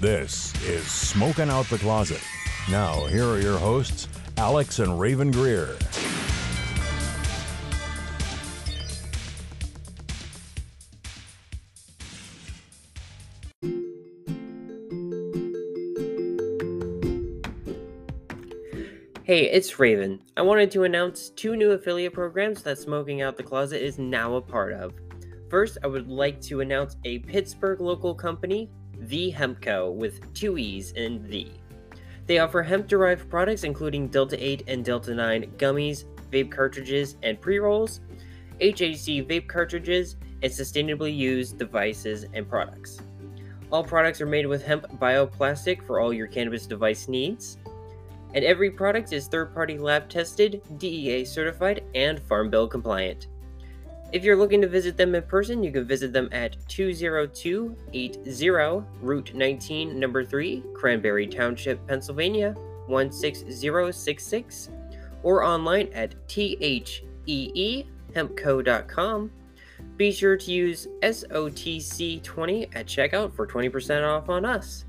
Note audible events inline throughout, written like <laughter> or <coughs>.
This is Smoking Out the Closet. Now, here are your hosts, Alex and Raven Greer. Hey, it's Raven. I wanted to announce two new affiliate programs that Smoking Out the Closet is now a part of. First, I would like to announce a Pittsburgh local company, Thee Hemp Co., with two E's in The. They offer hemp derived products including Delta 8 and Delta 9 gummies, vape cartridges, and pre rolls, HHC vape cartridges, and sustainably used devices and products. All products are made with hemp bioplastic for all your cannabis device needs and every product is third party lab tested, DEA certified, and Farm Bill compliant. If you're looking to visit them in person, you can visit them at 20280 Route 19, Number 3, Cranberry Township, Pennsylvania 16066, or online at theehempco.com. Be sure to use SOTC20 at checkout for 20% off on us.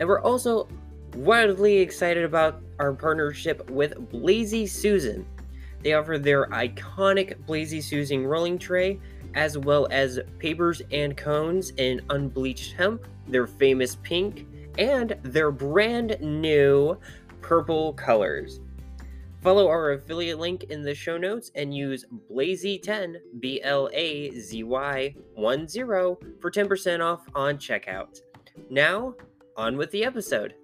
And we're also wildly excited about our partnership with Blazy Susan. They offer their iconic Blazy Susan rolling tray, as well as papers and cones in unbleached hemp, their famous pink, and their brand new purple colors. Follow our affiliate link in the show notes and use Blazy10, B L A Z Y 10 for 10% off on checkout. Now, on with the episode.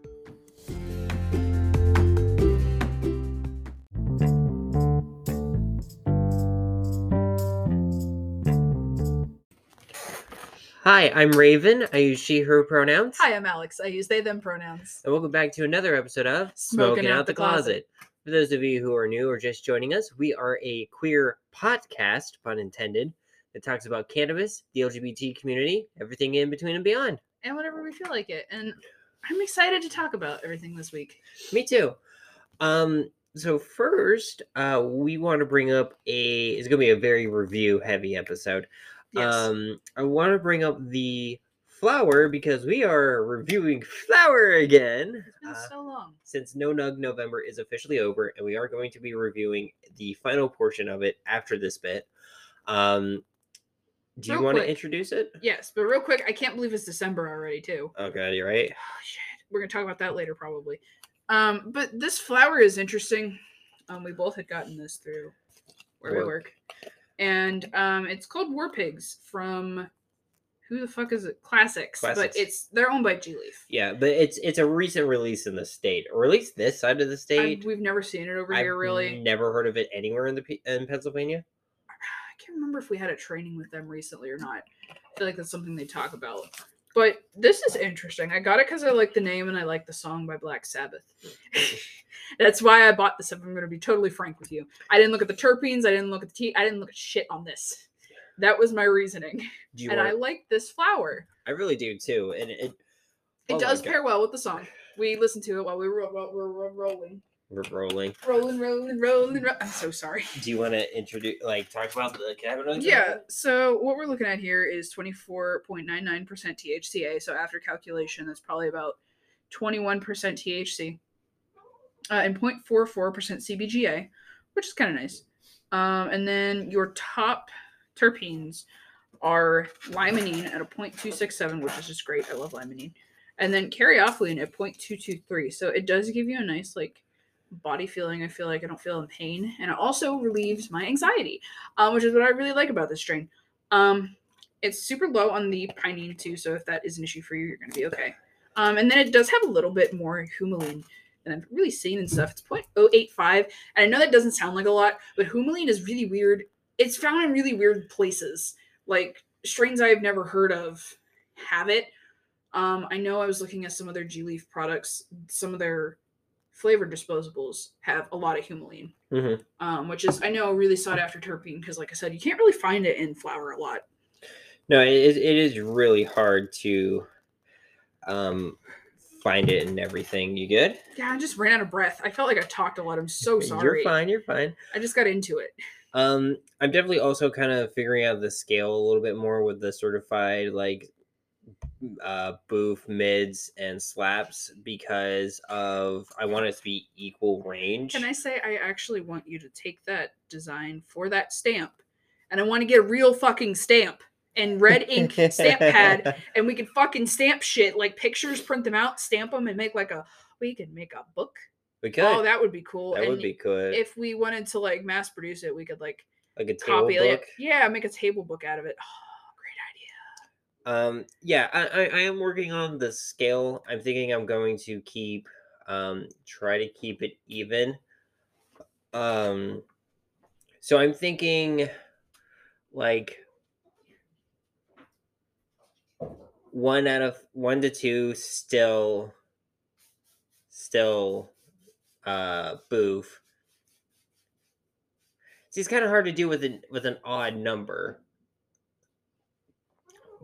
Hi, I'm Raven. I use she, her pronouns. Hi, I'm Alex. I use they, them pronouns. And welcome back to another episode of Smoking Out the Closet. For those of you who are new or just joining us, we are a queer podcast, pun intended, that talks about cannabis, the LGBT community, everything in between and beyond. And whenever we feel like it. And I'm excited to talk about everything this week. Me too. Um, so first, uh, we want to bring up a it's gonna be a very review heavy episode. Yes. Um, I want to bring up the flower because we are reviewing flower again. it's been uh, so long. since No Nug November is officially over, and we are going to be reviewing the final portion of it after this bit. Um, do you Real want to introduce it? Yes, but real quick, I can't believe it's December already, too. Oh god, you're right. Oh, shit. We're going to talk about that later, probably. Um, but this flower is interesting. Um, we both had gotten this through where we Work. And um, it's called War Pigs from who the fuck is it? Classics. Classics. But it's they're owned by G Leaf. Yeah, but it's it's a recent release in the state, or at least this side of the I- state. We've never seen it over I've here, really. never heard of it anywhere in the in Pennsylvania. I can't remember if we had a training with them recently or not. I feel like that's something they talk about. But this is interesting. I got it because I like the name and I like the song by Black Sabbath. <laughs> that's why I bought this. If I'm going to be totally frank with you, I didn't look at the terpenes. I didn't look at the tea. I didn't look at shit on this. That was my reasoning, and want? I like this flower. I really do too, and it. It oh does pair well with the song. We listened to it while we were, while we were rolling, We're rolling. rolling, rolling, rolling. Ro- I'm so sorry. <laughs> Do you want to introduce, like, talk about the cannabinoids? Yeah, so what we're looking at here is 24.99% THCA. So after calculation, that's probably about 21% THC uh, and 0.44% CBGA, which is kind of nice. Um, and then your top terpenes are limonene at a 0.267, which is just great. I love limonene. And then caryophyllene at 0.223. So it does give you a nice, like, body feeling. I feel like I don't feel in pain. And it also relieves my anxiety um, which is what I really like about this strain. Um, it's super low on the pinene too, so if that is an issue for you, you're going to be okay. Um, and then it does have a little bit more humulene than I've really seen and stuff. It's 0.085, and I know that doesn't sound like a lot, but humulene is really weird. It's found in really weird places, like strains I've never heard of have it. Um, I know I was looking at some of their G Leaf products. Some of their flavored disposables have a lot of humulene Mhm. um, which is I know really sought after terpene because, like I said, you can't really find it in flower a lot. No, it is, it is really hard to um find it in everything. You good? Yeah, I just ran out of breath. I felt like I talked a lot. I'm so <laughs> sorry. You're fine. You're fine. I just got into it. Um, I'm definitely also kind of figuring out the scale a little bit more with the certified like uh, boof, mids, and slaps because of I want it to be equal range. Can I say I actually want you to take that design for that stamp and I want to get a real fucking stamp and red ink stamp pad <laughs> and we can fucking stamp shit like pictures, print them out, stamp them, and make like a we can make a book. we could. Oh, that would be cool. that and would be good. if we wanted to like mass produce it, we could like like a table copy book. it. Yeah, make a table book out of it. Oh. Um, yeah, I, I, I am working on the scale. I'm thinking I'm going to keep, um, try to keep it even. Um, so I'm thinking, like, one out of one to two still, still, uh, boof. See, it's kind of hard to do with an with an odd number.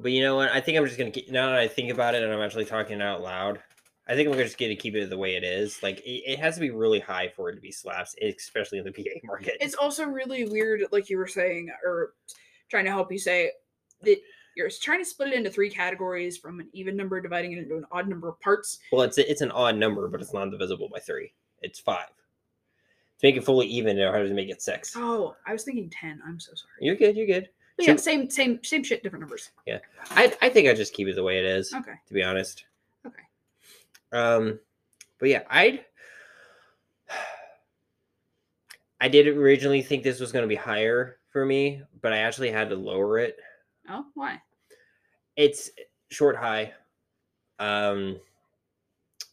But you know what? I think I'm just gonna keep. Now that I think about it, and I'm actually talking out loud, I think I'm gonna just gonna keep it the way it is. Like it, it has to be really high for it to be slaps, especially in the <laughs> PA market. It's also really weird, like you were saying, or trying to help you say that you're trying to split it into three categories from an even number, dividing it into an odd number of parts. well, it's it's an odd number, but it's not divisible by three. It's five. To make it fully even, I have to make it six. Oh, I was thinking ten. I'm so sorry. You're good. You're good. But yeah, same, same, same shit, different numbers. Yeah, I I think I just keep it the way it is. Okay. To be honest. Okay. Um, but yeah, I'd. I did originally think this was going to be higher for me, but I actually had to lower it. Oh, why? It's short high, um,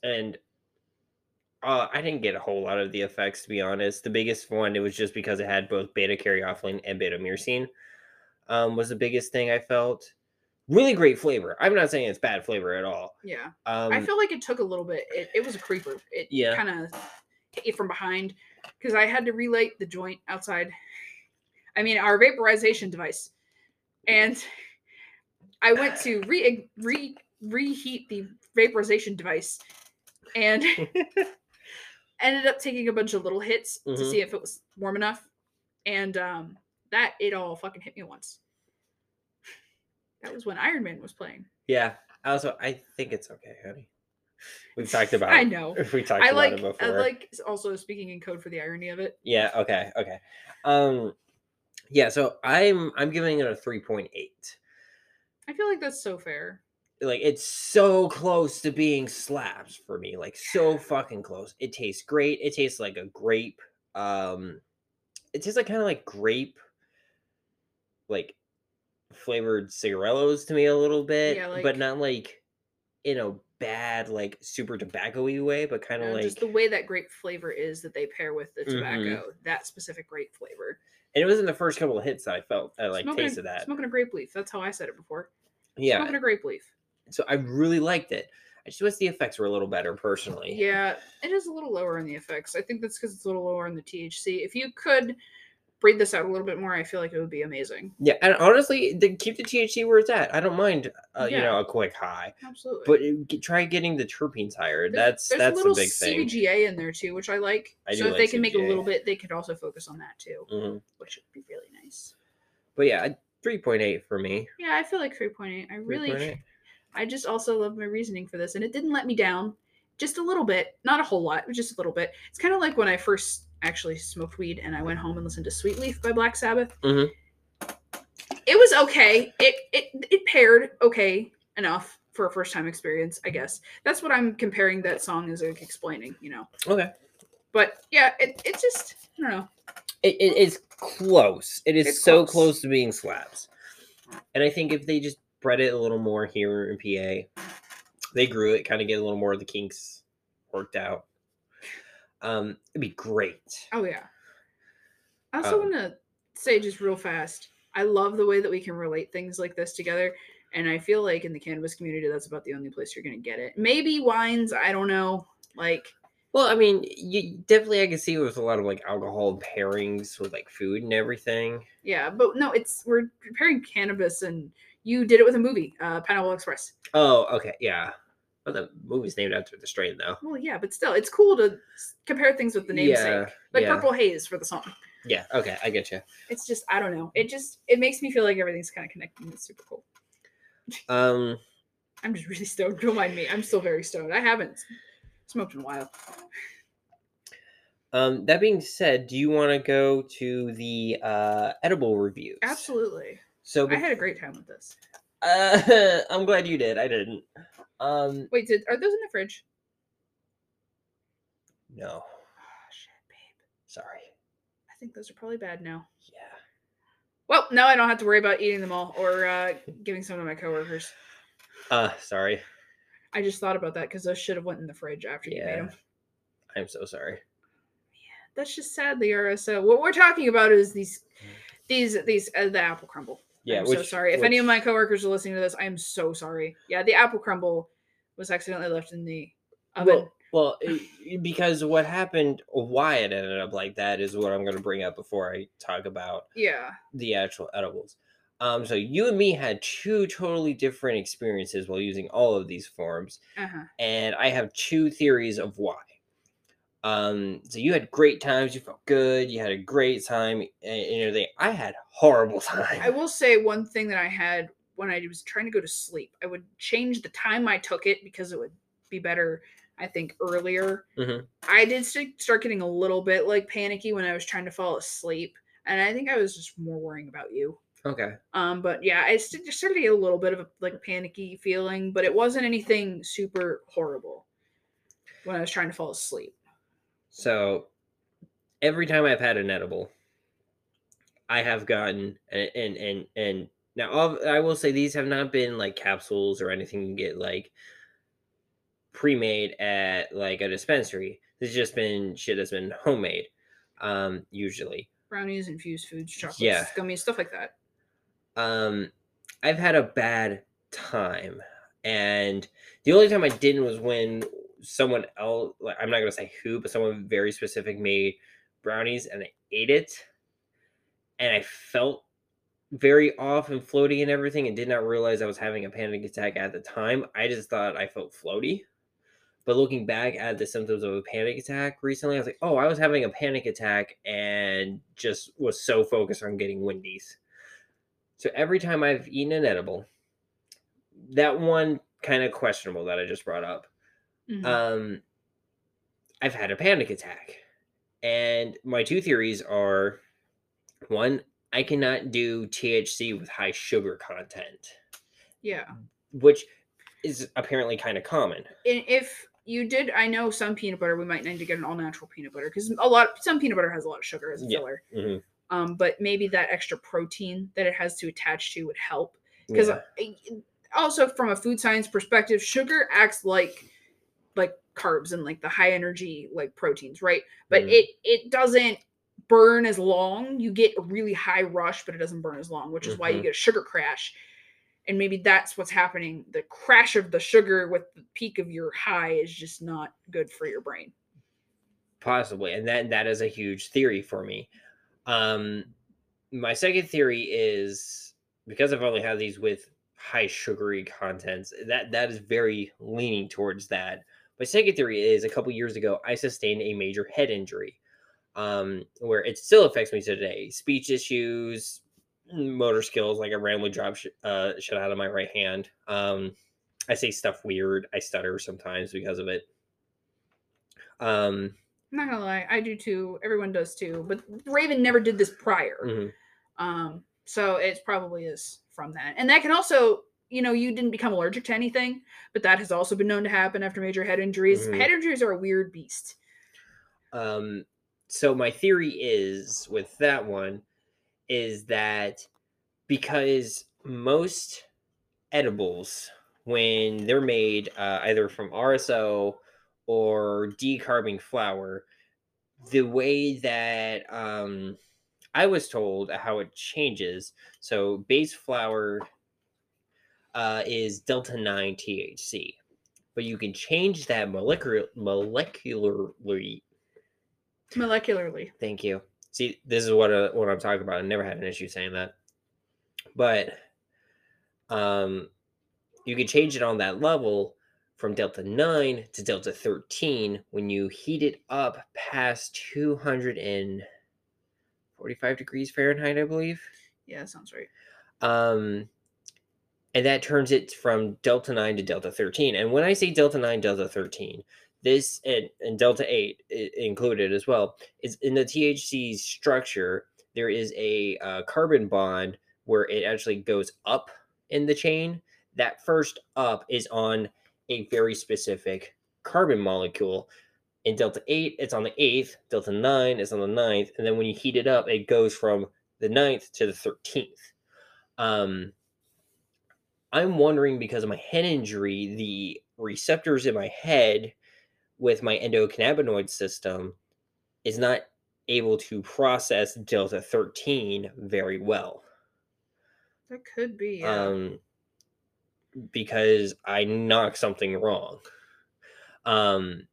and uh, I didn't get a whole lot of the effects to be honest. The biggest one it was just because it had both beta caryophyllene and beta myrcene. Um, was the biggest thing I felt. Really great flavor. I'm not saying it's bad flavor at all. Yeah, Um, I feel like it took a little bit. It, it was a creeper. It Yeah. kind of hit you from behind because I had to relight the joint outside. I mean, our vaporization device, and I went <sighs> to re re reheat the vaporization device, and <laughs> ended up taking a bunch of little hits to Mhm. see if it was warm enough, and um, that it all fucking hit me once. That was when Iron Man was playing. Yeah. Also, I think it's okay, honey. We've talked about. <laughs> I know. If <laughs> we talked I about like it I like also speaking in code for the irony of it. Yeah. Okay. Okay. Um. Yeah. So I'm I'm giving it a three point eight. I feel like that's so fair. Like it's so close to being slaps for me. Like so fucking close. It tastes great. It tastes like a grape. Um. It tastes like kind of like grape. Like flavored cigarillos to me a little bit, Yeah, but not like in a bad like super tobacco-y way, but kind of like just the way that grape flavor is that they pair with the Mhm. tobacco, that specific grape flavor. And it was in the first couple of hits that I felt I like smoking, tasted a, that. Smoking a grape leaf. That's how I said it before. Yeah. Smoking a grape leaf. So I really liked it. I just wish the effects were a little better personally. Yeah, it is a little lower in the effects. I think that's because it's a little lower in the THC. If you could breathe this out a little bit more, I feel like it would be amazing. Yeah, and honestly, the, keep the THC where it's at. I don't mind, uh, you know, a quick high, Absolutely. but try getting the terpenes higher. There's- that's there's that's a the big thing. CBGA in there too, which I like. I so if they like can make a little bit, they could also focus on that too, Mhm. which would be really nice. But yeah, three point eight for me. Yeah, I feel like 3.8. I really, 3.8. I just also love my reasoning for this, and it didn't let me down just a little bit, not a whole lot, just a little bit. It's kind of like when I first actually smoked weed and I went home and listened to Sweet Leaf by Black Sabbath. Mhm. It was okay. It it it paired okay enough for a first time experience, I guess. That's what I'm comparing that song as like explaining, you know. Okay, But yeah, it it just I don't know. it, it is close. It is It's so close. close to being slaps, and I think if they just bred it a little more here in PA, they grew it, kind of get a little more of the kinks worked out. Um, it'd be great. Oh yeah. I also Um, want to say just real fast. I love the way that we can relate things like this together, and I feel like in the cannabis community, that's about the only place you're gonna get it. Maybe wines. I don't know. Like Well, I mean, you definitely I can see with a lot of like alcohol pairings with like food and everything. yeah, but no, it's we're comparing cannabis, and you did it with a movie, uh, Pineapple Express. Oh, okay, yeah. But the movie's named after the strain, though. Well, yeah, but still, it's cool to compare things with the namesake, Yeah, like yeah. Purple Haze for the song. Yeah, okay, I get you. It's just I don't know. It just it makes me feel like everything's kind of connected. and It's super cool. <laughs> Um, I'm just really stoned. Don't mind me. I'm still very stoned. I haven't smoked in a while. Um, that being said, do you want to go to the uh, edible reviews? Absolutely. So, I had a great time with this. uh, <laughs> I'm glad you did. I didn't. Um, Wait, did are those in the fridge? no, Oh shit, babe. sorry. I think those are probably bad now. Yeah. Well, now I don't have to worry about eating them all or uh, giving some to my coworkers. Uh, sorry. I just thought about that because those should have went in the fridge after you made them. I'm so sorry. Yeah, that's just sad, Liara. So what we're talking about is these, these, these, uh, the apple crumble. Yeah. I'm so sorry. If any of which- my coworkers are listening to this, I'm so sorry. Yeah, the apple crumble was accidentally left in the oven. Well, well, because what happened, why it ended up like that, is what I'm going to bring up before I talk about yeah. the actual edibles. Um, so you and me had two totally different experiences while using all of these forms, Uh huh. and I have two theories of why. Um, so you had great times, you felt good, you had a great time, and, and everything. I had horrible <laughs> time. I will say one thing that I had when I was trying to go to sleep. I would change the time I took it because it would be better. I think earlier. Mhm. I did start getting a little bit like panicky when I was trying to fall asleep, and I think I was just more worrying about you. Okay. Um, but yeah, I just started to get a little bit of a like panicky feeling, but it wasn't anything super horrible when I was trying to fall asleep. So every time I've had an edible, I have gotten and and and, and now all, I will say these have not been like capsules or anything you get like pre-made at like a dispensary. This has just been shit that's been homemade, um, usually. Brownies, infused foods, chocolates, Yeah. gummies, stuff like that. um I've had a bad time and the only time I didn't was when someone else like I'm not gonna say who, but someone very specific made brownies and I ate it and I felt very off and floaty and everything and did not realize I was having a panic attack at the time. I just thought I felt floaty. But looking back at the symptoms of a panic attack recently, I was like, oh, I was having a panic attack and just was so focused on getting windies. So every time I've eaten an edible, that one kind of questionable that I just brought up, Mhm. um, I've had a panic attack. And my two theories are one, I cannot do THC with high sugar content, yeah. which is apparently kind of common. And if you did, I know some peanut butter, we might need to get an all natural peanut butter because a lot, some peanut butter has a lot of sugar as a Yeah. filler. Mhm. Um, but maybe that extra protein that it has to attach to would help. Because Yeah. also from a food science perspective, sugar acts like like carbs and like the high energy like proteins, right? But Mhm. it it doesn't burn as long. You get a really high rush, but it doesn't burn as long, which is why you Mhm. get a sugar crash. And maybe that's what's happening. The crash of the sugar with the peak of your high is just not good for your brain. possibly and that that is a huge theory for me um my second theory is because i've only had these with high sugary contents that that is very leaning towards that my second theory is a couple years ago i sustained a major head injury um where it still affects me today speech issues motor skills like i randomly drop sh- uh shit out of my right hand um i say stuff weird i stutter sometimes because of it um I'm not gonna lie, I do too. Everyone does too. But Raven never did this prior. mhm. Um, so it probably is from that. And that can also, you know, you didn't become allergic to anything, but that has also been known to happen after major head injuries. Mhm. Head injuries are a weird beast. Um, so my theory is with that one is that because most edibles, when they're made uh, either from RSO or decarbing flower, the way that um, I was told how it changes. So base flower uh, is delta nine THC, but you can change that molecular molecularly Molecularly. Thank you. See, this is what uh, what I'm talking about. I never had an issue saying that. But um you can change it on that level from delta 9 to delta 13 when you heat it up past 245 degrees Fahrenheit, I believe. Yeah, sounds right. Um and that turns it from delta 9 to delta 13 and when i say delta 9 delta 13 this and, and delta 8 included as well is in the thc structure there is a uh, carbon bond where it actually goes up in the chain. That first up is on a very specific carbon molecule. In delta 8 it's on the 8th delta 9 is on the 9th and then when you heat it up it goes from the 9th to the 13th um i'm wondering because of my head injury the receptors in my head with my endocannabinoid system is not able to process delta 13 very well That could be. Yeah. um because I knocked something wrong. Um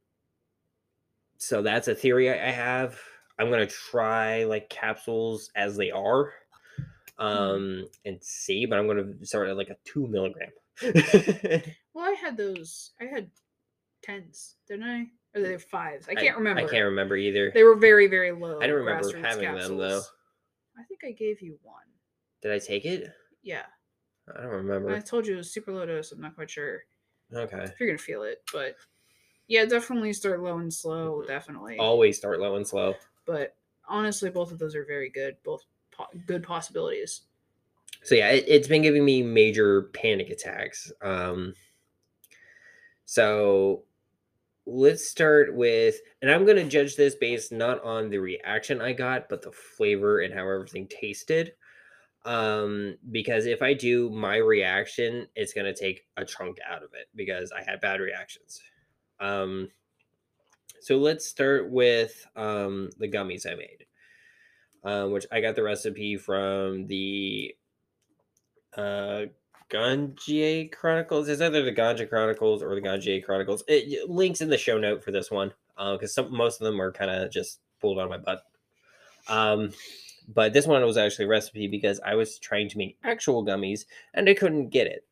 so that's a theory I I have. I'm gonna try like capsules as they are. Um and see, but I'm gonna start at like a two milligram. <laughs> well, I had those. I had tens, didn't I? Or they were fives. I can't I remember. I can't remember either. They were very, very low. I don't remember having them, though. I think I gave you one. Did I take it? Yeah. I don't remember. I told you it was super low dose. I'm not quite sure Okay. if you're gonna feel it, but yeah, definitely start low and slow. Definitely. Always start low and slow. But honestly, both of those are very good. Both po- good possibilities. so yeah it, it's been giving me major panic attacks. Um so let's start with and i'm going to judge this based not on the reaction i got but the flavor and how everything tasted. Um because if i do my reaction it's going to take a chunk out of it because i had bad reactions. Um so let's start with um the gummies i made um, which i got the recipe from the uh Chronicles. It's either the Ganja Chronicles or the Ganjie Chronicles. It links in the show note for this one because some most of them are kind of just pulled out of my butt. Um, but this one was actually a recipe because I was trying to make actual gummies and I couldn't get it.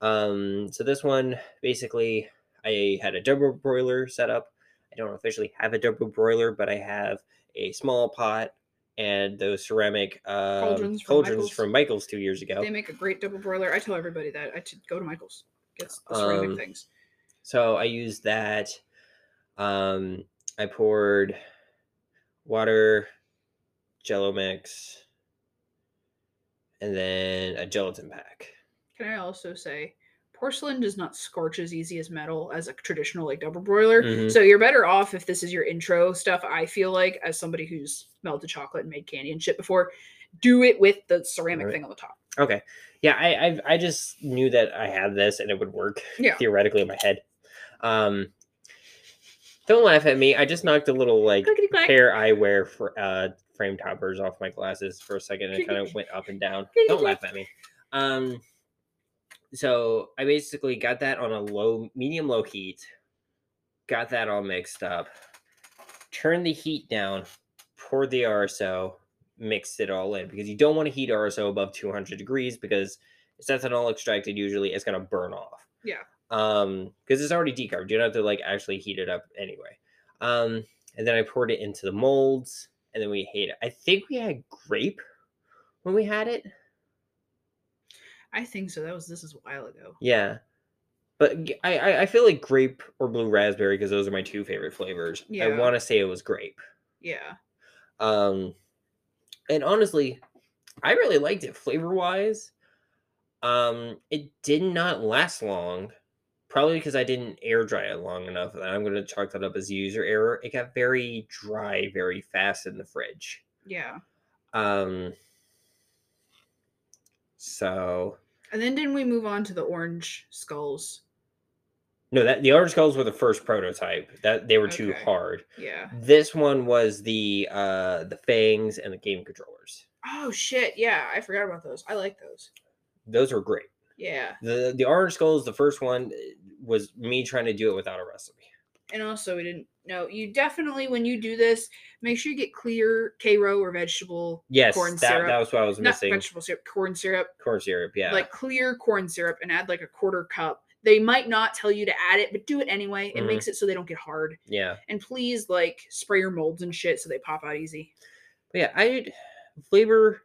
Um, so this one basically, I had a double broiler set up. I don't officially have a double broiler, but I have a small pot and those ceramic um, Cauldrons from cauldrons Michaels. from Michaels two years ago. They make a great double broiler. I tell everybody that. I should go to Michael's. Get the ceramic Um, things. So I used that. Um, I poured water, Jello mix, and then a gelatin pack. Can I also say, porcelain does not scorch as easy as metal as a traditional like double broiler. Mhm. So you're better off if this is your intro stuff. I feel like as somebody who's melted chocolate and made candy and shit before, do it with the ceramic Right. thing on the top. Okay, yeah, I I, I just knew that I had this and it would work Yeah. theoretically in my head. Um, don't laugh at me. I just knocked a little like pair eyewear for uh frame toppers off my glasses for a second and it kind of went up and down. Don't laugh at me. Um so I basically got that on a low medium low heat, got that all mixed up, turned the heat down, poured the RSO, mixed it all in because you don't want to heat RSO above 200 degrees because it's ethanol extracted usually it's going to burn off. Yeah. um because it's already decarbed you don't have to like actually heat it up anyway. Um and then i poured it into the molds and then we ate it. I think we had grape when we had it I think so. That was this is a while ago. yeah but I I feel like grape or blue raspberry because those are my two favorite flavors Yeah. i want to say it was grape Yeah. Um, and honestly, I really liked it flavor wise. Um, it did not last long, probably because I didn't air dry it long enough. And I'm going to chalk that up as user error. It got very dry very fast in the fridge. Yeah. Um, so And then didn't we move on to the orange skulls? no, that the orange skulls were the first prototype. That they were too hard. Yeah. This one was the uh the fangs and the game controllers. Oh shit. Yeah, I forgot about those. I like those. Those were great. Yeah. The the orange skulls, the first one eh, was me trying to do it without a recipe. And also we didn't no, you definitely when you do this, make sure you get clear Karo or vegetable Yes, corn that, syrup. that was what I was not missing. vegetable syrup, corn syrup. Corn syrup, yeah. Like clear corn syrup and add like a quarter cup. They might not tell you to add it, but do it anyway. It Mhm. makes it so they don't get hard. yeah. And please like spray your molds and shit so they pop out easy. But yeah, I flavor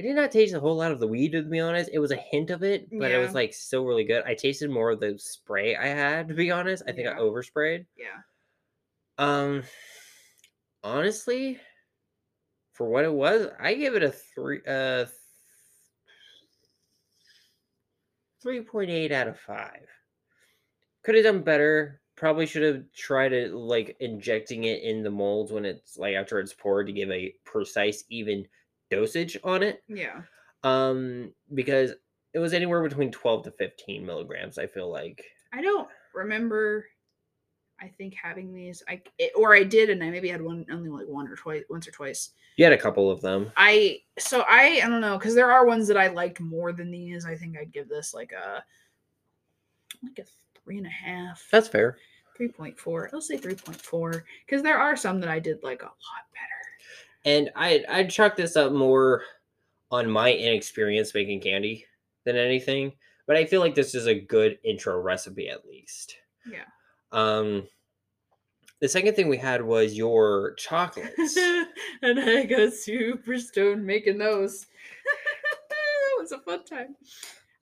I did not taste a whole lot of the weed, to be honest. It was a hint of it, but it was like still really good. I tasted more of the spray I had, to be honest. I think I oversprayed. Yeah. Um, honestly, for what it was, I give it a three. Uh, three point eight out of five. Could have done better. Probably should have tried it like injecting it in the molds when it's like after it's poured to give a precise, even dosage on it. Yeah. Um, because it was anywhere between twelve to fifteen milligrams. I feel like. I don't remember. I think having these, I it, or I did, and I maybe had one only like one or twice, once or twice. You had a couple of them. I so I I don't know because there are ones that I liked more than these. I think I'd give this like a like a three and a half. That's fair. three point four. I'll say three point four because there are some that I did like a lot better. And I I'd chalk this up more on my inexperience making candy than anything. But I feel like this is a good intro recipe at least. Yeah. Um the second thing we had was your chocolates. <laughs> and I got super stoned making those. <laughs> that was a fun time.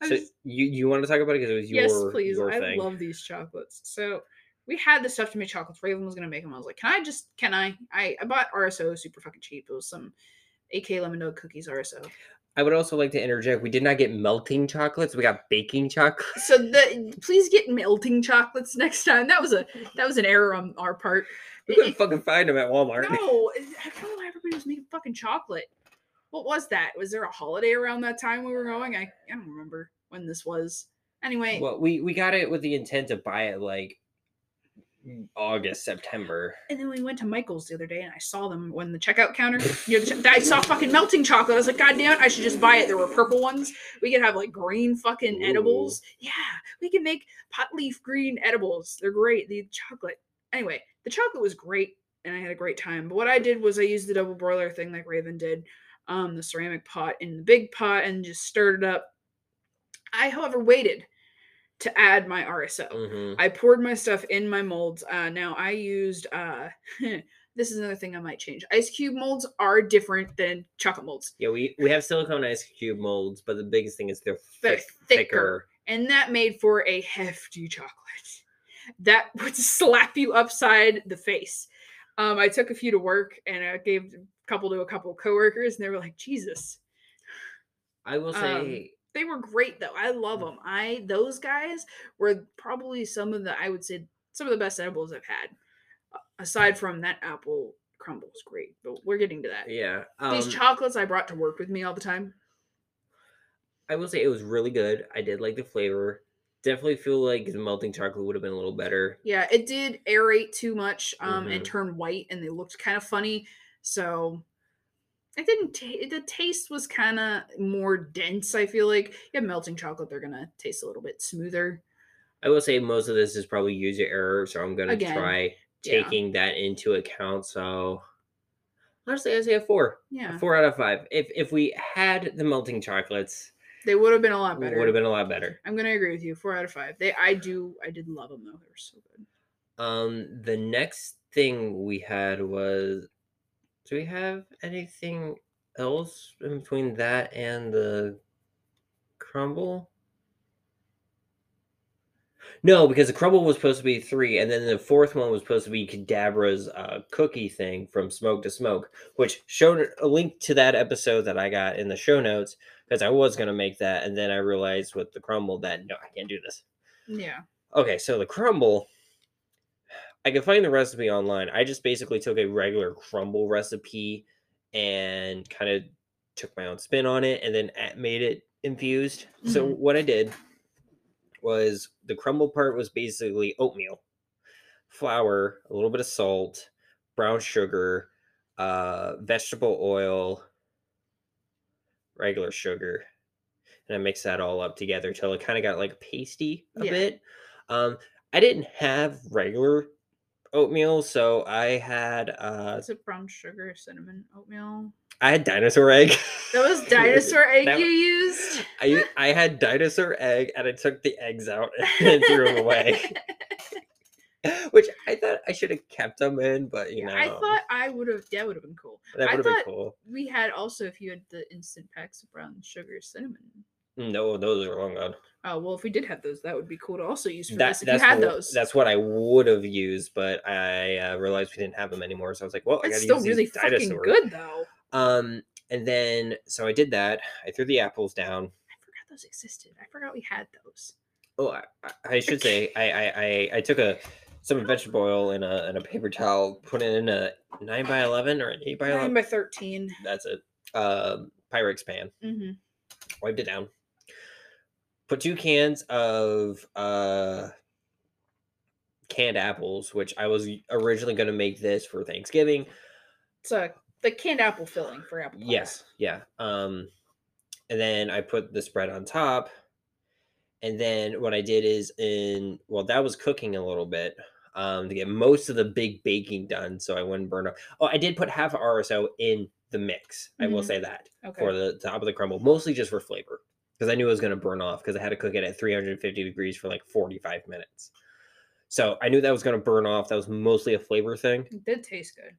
I so was- you you want to talk about it because it was your yes, please. your I thing. love these chocolates. So we had the stuff to make chocolates. Raven was gonna make them. I was like, can I just can I? I, I bought RSO super fucking cheap. It was some AK lemon dog cookies RSO. I would also like to interject. We did not get melting chocolates. We got baking chocolates. So the please get melting chocolates next time. That was a that was an error on our part. We couldn't it- fucking find them at Walmart. No, <laughs> I don't know why everybody was making fucking chocolate. What was that? Was there a holiday around that time we were going? I, I don't remember when this was. Anyway, Well, we we got it with the intent to buy it like August, September. and then we went to Michael's the other day and I saw them when the checkout counter. You know, the che- I saw fucking melting chocolate. I was like, God damn it, I should just buy it. There were purple ones. We could have like green fucking edibles. Yeah, we can make pot leaf green edibles. They're great. The chocolate. Anyway, the chocolate was great and I had a great time. But what I did was I used the double broiler thing like Raven did, um, the ceramic pot in the big pot and just stirred it up. I, however, waited to add my RSO. hmm I poured my stuff in my molds. Uh, now I used. Uh, <laughs> this is another thing I might change. Ice cube molds are different than chocolate molds, Yeah, we we have silicone ice cube molds, but the biggest thing is they're They're thick, thicker. thicker. and that made for a hefty chocolate that <laughs> would slap you upside the face. Um, I took a few to work, and I gave a couple to a couple of coworkers, and they were like, "Jesus." I will Um, say, They were great though. I love them. I those guys were probably some of the I would say some of the best edibles I've had. Aside from that apple crumble is great, but we're getting to that. yeah, These um, chocolates I brought to work with me all the time. I will say it was really good. I did like the flavor. Definitely feel like the melting chocolate would have been a little better. Yeah, it did aerate too much um and Mhm. turn white and they looked kind of funny. So it didn't ta- the taste was kind of more dense, I feel like. yeah, melting chocolate, they're going to taste a little bit smoother. I will say most of this is probably user error, so I'm gonna Again, try yeah. taking that into account. So honestly, I say a four, Yeah. a four out of five. If if we had the melting chocolates, They would have been a lot it better. would have been a lot better. I'm gonna agree with you. Four out of five. They, I do, I did love them though. They were so good. Um, the next thing we had was, do we have anything else in between that and the crumble? No, because the crumble was supposed to be three, and then the fourth one was supposed to be Kadabra's uh, cookie thing from Smoke to Smoke, which showed a link to that episode that I got in the show notes because I was gonna make that, and then I realized with the crumble that no, I can't do this. Yeah. Okay, so the crumble, I can find the recipe online. I just basically took a regular crumble recipe and kind of took my own spin on it and then made it infused. So Mhm. what I did was the crumble part was basically oatmeal, flour, a little bit of salt, brown sugar, uh, vegetable oil, regular sugar, and I mixed that all up together till it kind of got like pasty a Yeah. bit. Um, I didn't have regular oatmeal, so I had uh, Is it brown sugar, cinnamon, oatmeal? I had dinosaur egg. That was <laughs> dinosaur egg That- you used. I I had dinosaur egg, and I took the eggs out <laughs> and threw them away. <laughs> Which I thought I should have kept them in, but you Yeah, know, I thought I would have. That would have been cool. that would have been cool. We had also if you had the instant packs of brown sugar cinnamon. No, those are long gone. Oh well, if we did have those, that would be cool to also use for That, this. If that's you had what, those, That's what I would have used, but I uh, realized we didn't have them anymore. So I was like, well, I gotta still use really fucking dinosaurs. good though. Um, and then so I did that. I threw the apples down. I forgot those existed. I forgot we had those. Oh, I, I- should say I, I I I took a some vegetable oil in a in a paper towel, put it in a nine by eleven or an eight by Nine eleven. by thirteen. That's it. Um, Pyrex pan. Mm-hmm. Wiped it down. Put two cans of uh canned apples, which I was originally going to make this for Thanksgiving. It's a the canned apple filling for apple pie. Yes, yeah. Um, and then I put the spread on top. And then what I did is in well, that was cooking a little bit um, to get most of the big baking done, so I wouldn't burn up. Oh, I did put half RSO in the mix. I will Mhm. say that Okay. for the top of the crumble, mostly just for flavor, because I knew it was going to burn off because I had to cook it at 350 degrees for like 45 minutes. So I knew that was going to burn off. That was mostly a flavor thing. It did taste good.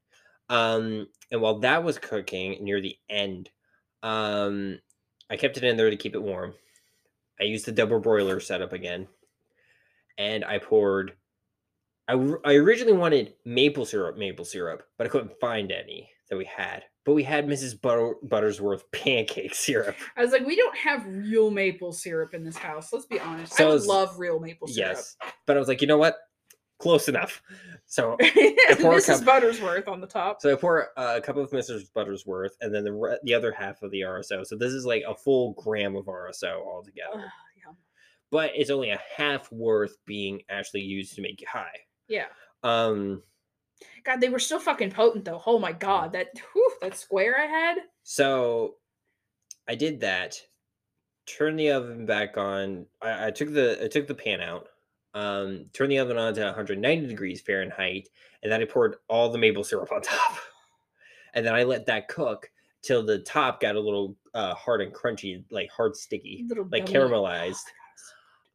Um, and while that was cooking near the end, um, I kept it in there to keep it warm. I used the double broiler setup again, and I poured. I, I originally wanted maple syrup, maple syrup, but I couldn't find any that we had. But we had Mrs. Butter- Buttersworth pancake syrup. I was like, we don't have real maple syrup in this house. Let's be honest. I So would is- love real maple syrup. Yes, but I was like, you know what? Close enough. So <laughs> Mrs. cup- Buttersworth on the top. So I pour uh, a cup of Mrs. Buttersworth, and then the re- the other half of the RSO. So this is like a full gram of RSO altogether, yum. but it's only a half worth being actually used to make it high. yeah. Um, God, they were so fucking potent though. Oh my god, that whew, that square I had. so I did that. Turned the oven back on. I, I took the I took the pan out. Um, turned the oven on to 190 degrees Fahrenheit, and then I poured all the maple syrup on <laughs> top, and then I let that cook till the top got a little uh, hard and crunchy, like hard sticky, Little like gummy- caramelized.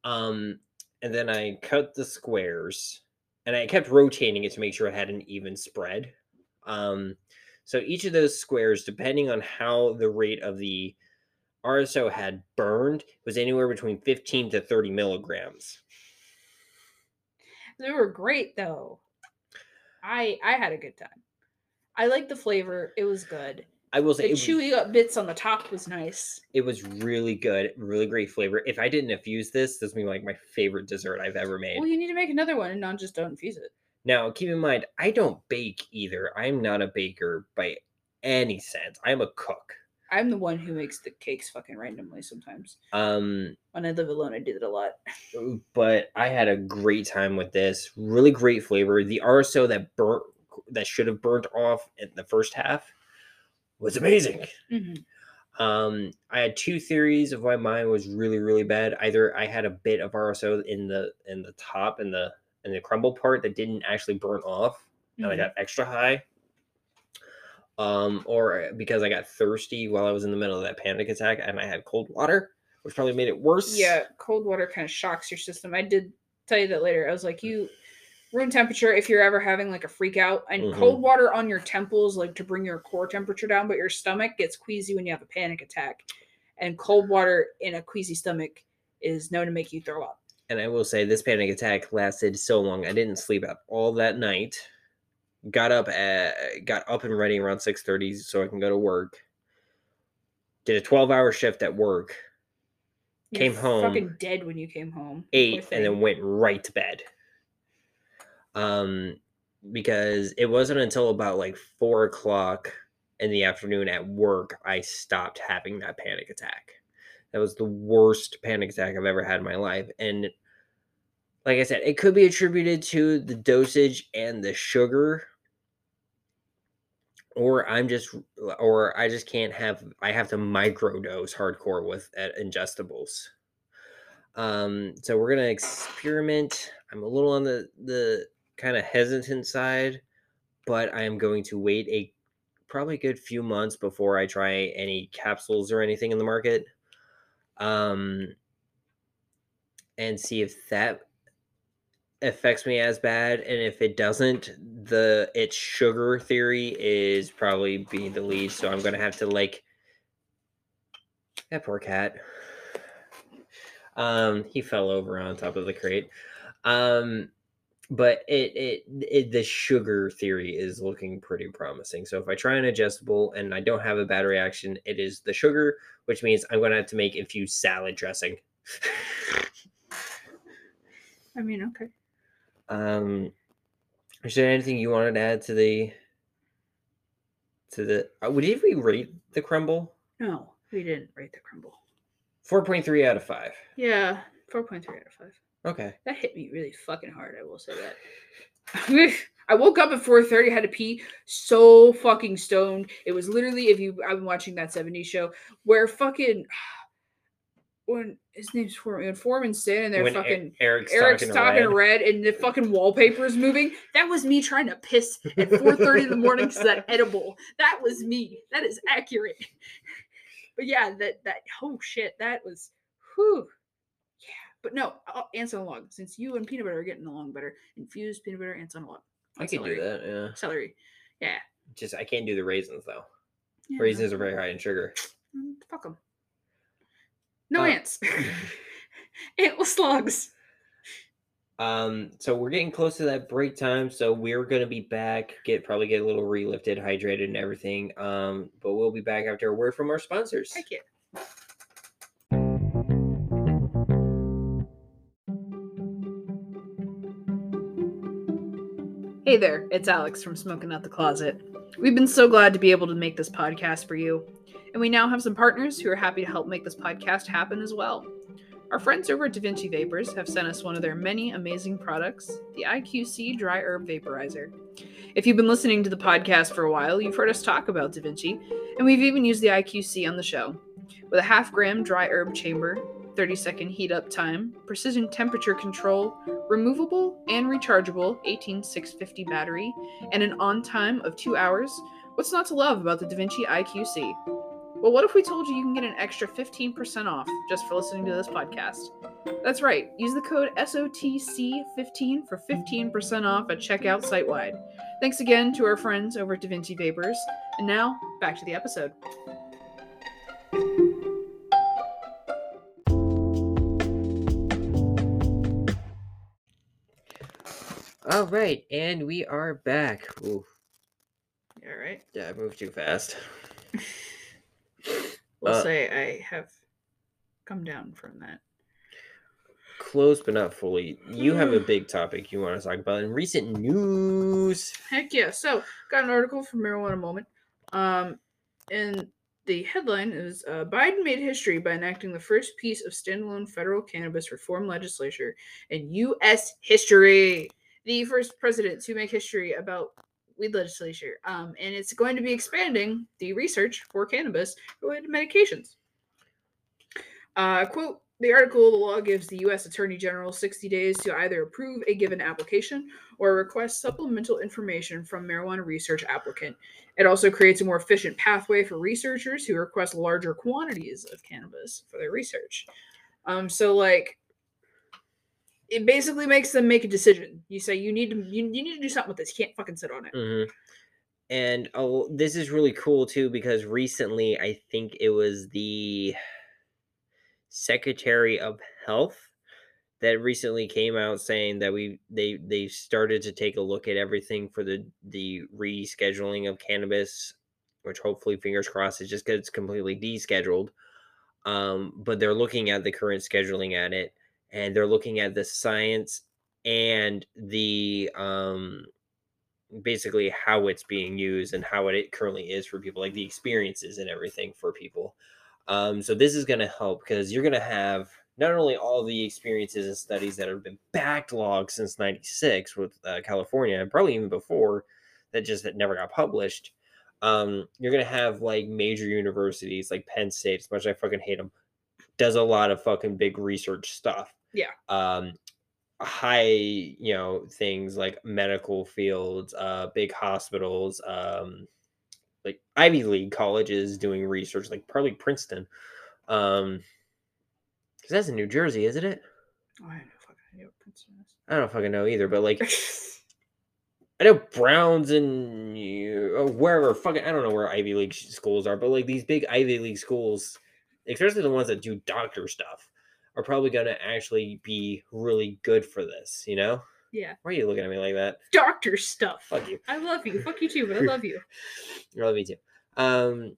Um, and then I cut the squares, and I kept rotating it to make sure it had an even spread. Um, so each of those squares, depending on how the rate of the RSO had burned, was anywhere between 15 to 30 milligrams. They were great though. I I had a good time. I liked the flavor. It was good. I will say The it, was- chewy up bits on the top was nice. it was really good, really great flavor. If I didn't infuse this, this would be like my favorite dessert I've ever made. Well, you need to make another one and not just don't infuse it. Now, keep in mind, I don't bake either. I'm not a baker by any sense. I'm a cook. I'm the one who makes the cakes fucking randomly sometimes. Um, When I live alone, I do that a lot. but I had a great time with this. Really great flavor. The RSO that burnt that should have burnt off in the first half was amazing. Mhm. Um, I had two theories of why mine was really, really bad. Either I had a bit of RSO in the in the top and the in the crumble part that didn't actually burn off, and I Mhm. got extra high. Um, or because I got thirsty while I was in the middle of that panic attack and I had cold water, which probably made it worse. Yeah, cold water kind of shocks your system. I did tell you that later. I was like, you room temperature if you're ever having like a freak out, and Mhm. cold water on your temples, like to bring your core temperature down, but your stomach gets queasy when you have a panic attack. And cold water in a queasy stomach is known to make you throw up. And I will say this panic attack lasted so long. I didn't sleep at all that night. Got up at got up and ready around 6:30 so I can go to work. Did a 12-hour shift at work. You're Came home, fucking dead when you came home. Ate and then went right to bed. Um because it wasn't until about like four o'clock in the afternoon at work I stopped having that panic attack. That was the worst panic attack I've ever had in my life. And like I said, it could be attributed to the dosage and the sugar. Or I'm just or I just can't have I have to microdose hardcore with uh, ingestibles. Um, so we're gonna experiment. I'm a little on the the kind of hesitant side, but I am going to wait a probably good few months before I try any capsules or anything in the market. Um, and see if that affects me as bad, and if it doesn't, the its sugar theory is probably being the lead. So I'm gonna have to like that poor cat. Um, he fell over on top of the crate. Um, but it, it it the sugar theory is looking pretty promising. So if I try an adjustable and I don't have a bad reaction, it is the sugar, which means I'm gonna have to make infused salad dressing. I mean, okay. Um, is there anything you wanted to add to the to the? Uh, did we rate the crumble? No, we didn't rate the crumble. Four point three out of five. Yeah, four point three out of five. Okay. That hit me really fucking hard. I will say that. <laughs> I woke up at four thirty, had to pee, so fucking stoned. It was literally if you I've been watching that '70s show where fucking <sighs> when his name's Foreman, when Foreman's standing there, When fucking Eric's, Eric's talking, red. red. and the fucking wallpaper is moving. That was me trying to piss at 4:30 in the morning to that edible. That was me. That is accurate. <laughs> But yeah, that that oh shit, that was whew. But no, uh, ants on a log. Since you and peanut butter are getting along better, infused peanut butter ants on a log. I can do that. Yeah. Celery. Yeah. Just I can't do the raisins though. yeah Raisins no, are very high in sugar. mm, Fuck them. No Uh, ants. <laughs> Antless slugs. Um, so we're getting close to that break time, so we're gonna be back. Get probably get a little relifted, hydrated, and everything. Um, but we'll be back after a word from our sponsors. Heck yeah. Hey there, it's Alex from Smoking Out the Closet. We've been so glad to be able to make this podcast for you, and we now have some partners who are happy to help make this podcast happen as well. Our friends over at DaVinci Vapors have sent us one of their many amazing products, the IQC Dry Herb Vaporizer. If you've been listening to the podcast for a while, you've heard us talk about DaVinci, and we've even used the IQC on the show. With a half gram dry herb chamber, 30 second heat up time, precision temperature control, removable and rechargeable 18650 battery, and an on time of 2 hours, what's not to love about the DaVinci IQC? Well, what if we told you you can get an extra 15% off just for listening to this podcast? That's right, use the code SOTC15 for 15% off at checkout site wide. Thanks again to our friends over at DaVinci Vapors. And now, back to the episode. All right, and we are back. Ooh, All right. yeah, I moved too fast. <laughs> We'll Uh, say I have come down from that. Close but not fully. You have a big topic you want to talk about in recent news. Heck yeah. So, got an article from Marijuana Moment. Um, and the headline is uh, Biden made history by enacting the first piece of standalone federal cannabis reform legislature in U.S. history. The first president to make history about weed legislature. Um, and it's going to be expanding the research for cannabis related medications. Uh, quote the article the law gives the U.S. Attorney General 60 days to either approve a given application or request supplemental information from marijuana research applicant. It also creates a more efficient pathway for researchers who request larger quantities of cannabis for their research. Um, so like it basically makes them make a decision. You say you need to you, you need to do something with this. You can't fucking sit on it. hmm And oh, this is really cool too because recently I think it was the Secretary of Health that recently came out saying that we they they started to take a look at everything for the the rescheduling of cannabis, which hopefully fingers crossed it just gets completely descheduled. Um, but they're looking at the current scheduling at it, and they're looking at the science and the um basically how it's being used and how it currently is for people like the experiences and everything for people. Um so this is going to help because you're going to have not only all the experiences and studies that have been backlogged since 96 with uh, california and probably even before that just that never got published um you're going to have like major universities like penn state as much as i fucking hate them does a lot of fucking big research stuff Yeah. um high you know things like medical fields uh big hospitals um like ivy league colleges doing research like probably princeton um because that's in new jersey isn't it Oh, I know fucking know what Princeton is. I don't fucking know either, but like <laughs> I know Browns and uh, wherever fucking I don't know where Ivy League schools are, but like these big Ivy League schools, especially the ones that do doctor stuff, are probably going to actually be really good for this. You know? Yeah. Why are you looking at me like that? Doctor stuff. Fuck you. I love you. Fuck you too, but I love you. <laughs> I love you too. Um,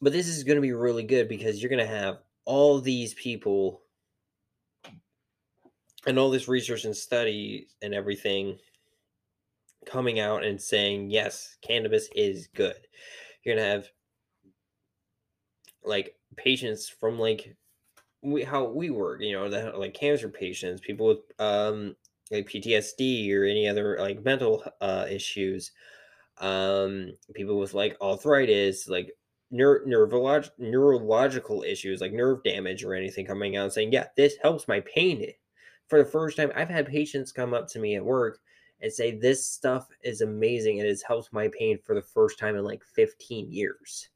but this is going to be really good because you're going to have all these people and all this research and study and everything coming out and saying yes cannabis is good you're gonna have like patients from like we how we work you know like cancer patients people with um like ptsd or any other like mental uh issues um people with like arthritis like neuro- neurolog- neurological issues like nerve damage or anything coming out and saying yeah this helps my pain. For the first time i've had patients come up to me at work and say this stuff is amazing and it's helped my pain for the first time in like 15 years.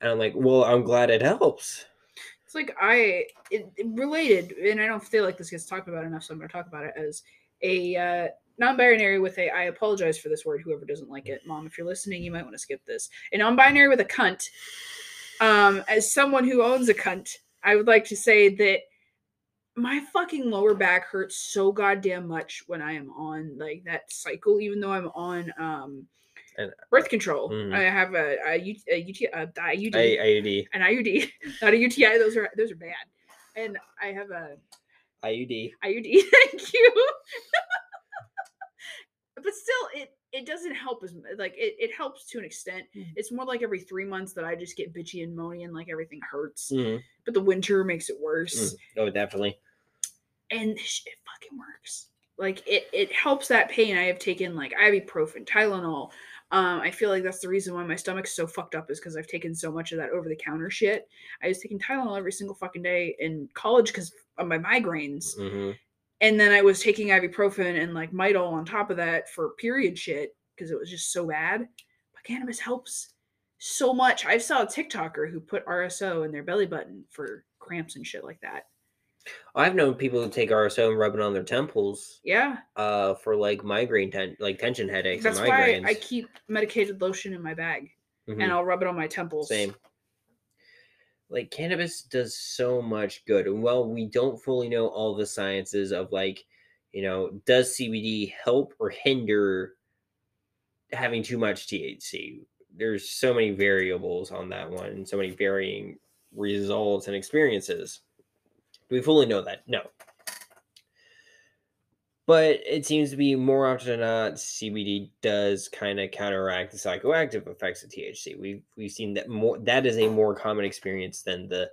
And i'm like well i'm glad it helps like I it, it related, and I don't feel like this gets talked about enough, so I'm going to talk about it as a uh, non-binary with a. I apologize for this word. Whoever doesn't like it, mom, if you're listening, you might want to skip this. A non-binary with a cunt. Um, as someone who owns a cunt, I would like to say that my fucking lower back hurts so goddamn much when I am on like that cycle, even though I'm on um And- birth control. Mhm. I have a, a, U- a, UT, a IUD I, iud an IUD, <laughs> not a UTI. Those are those are bad. And I have a iud IUD. <laughs> Thank you. <laughs> but still, it it doesn't help as like it, it helps to an extent. Mhm. It's more like every three months that I just get bitchy and moany and like everything hurts. Mhm, But the winter makes it worse. mm. oh definitely And this shit fucking works. Like it it helps that pain. I have taken like ibuprofen, Tylenol. Um, I feel like that's the reason why my stomach's so fucked up is because I've taken so much of that over the counter shit. I was taking Tylenol every single fucking day in college because of my migraines, hmm and then I was taking ibuprofen and like Midol on top of that for period shit because it was just so bad. But cannabis helps so much. I saw a TikToker who put RSO in their belly button for cramps and shit like that. I've known people who take rso and rub it on their temples Yeah, uh for like migraine ten- like tension headaches that's and why I keep medicated lotion in my bag Mhm. and I'll rub it on my temples. Same. Like cannabis does so much good. And while we don't fully know all the sciences of like, you know, does CBD help or hinder having too much THC? There's so many variables on that one, so many varying results and experiences. Do we fully know that? No. But it seems to be more often than not, CBD does kind of counteract the psychoactive effects of THC. We've we've seen that more. That is a more common experience than the.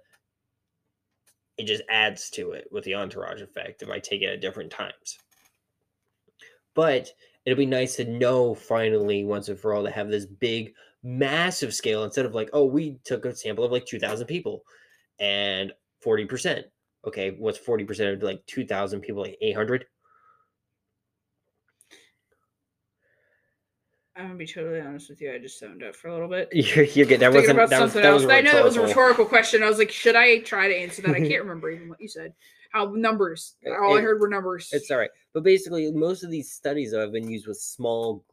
It just adds to it with the entourage effect if I take it at different times. But it'll be nice to know finally once and for all to have this big, massive scale instead of like, oh, we took a sample of like two thousand people, and forty percent. Okay, what's forty percent of like two thousand people? Like eight hundred. I'm gonna be totally honest with you. I just zoned out for a little bit. <laughs> You're, you're good. That wasn't about that was, something that else. was I know that was a rhetorical. question. I was like, should I try to answer that? I can't <laughs> remember even what you said. How numbers? It- All I heard were numbers. It's all right, but basically, most of these studies have been used with small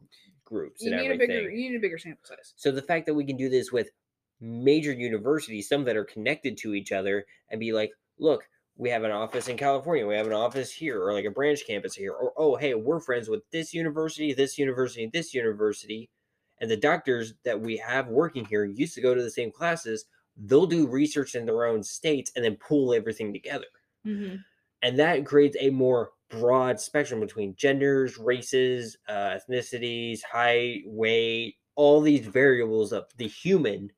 groups you need a bigger. You need a bigger sample size. So the fact that we can do this with major universities, some that are connected to each other, and be like, look, we have an office in California, we have an office here, or like a branch campus here, or oh, hey, we're friends with this university, this university, this university, and the doctors that we have working here used to go to the same classes. They'll do research in their own states and then pull everything together. Mm-hmm. and that creates a more broad spectrum between genders, races, uh, ethnicities, height, weight, all these variables of the human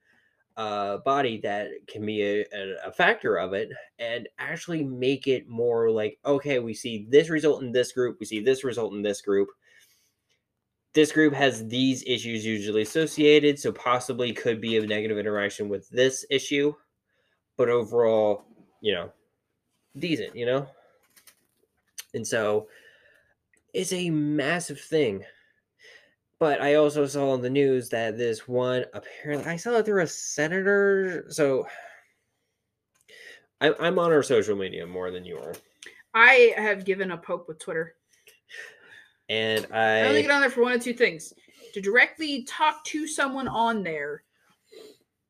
uh, body that can be a, a, factor of it, and actually make it more like okay, we see this result in this group, we see this result in this group. This group has these issues usually associated, so possibly could be a negative interaction with this issue, but overall, you know, decent, you know? And so it's a massive thing. But I also saw in the news that this one apparently I saw that there was a senator. So I, I'm on our social media more than you are. I have given up hope with Twitter. And I I, only get on there for one of two things: to directly talk to someone on there,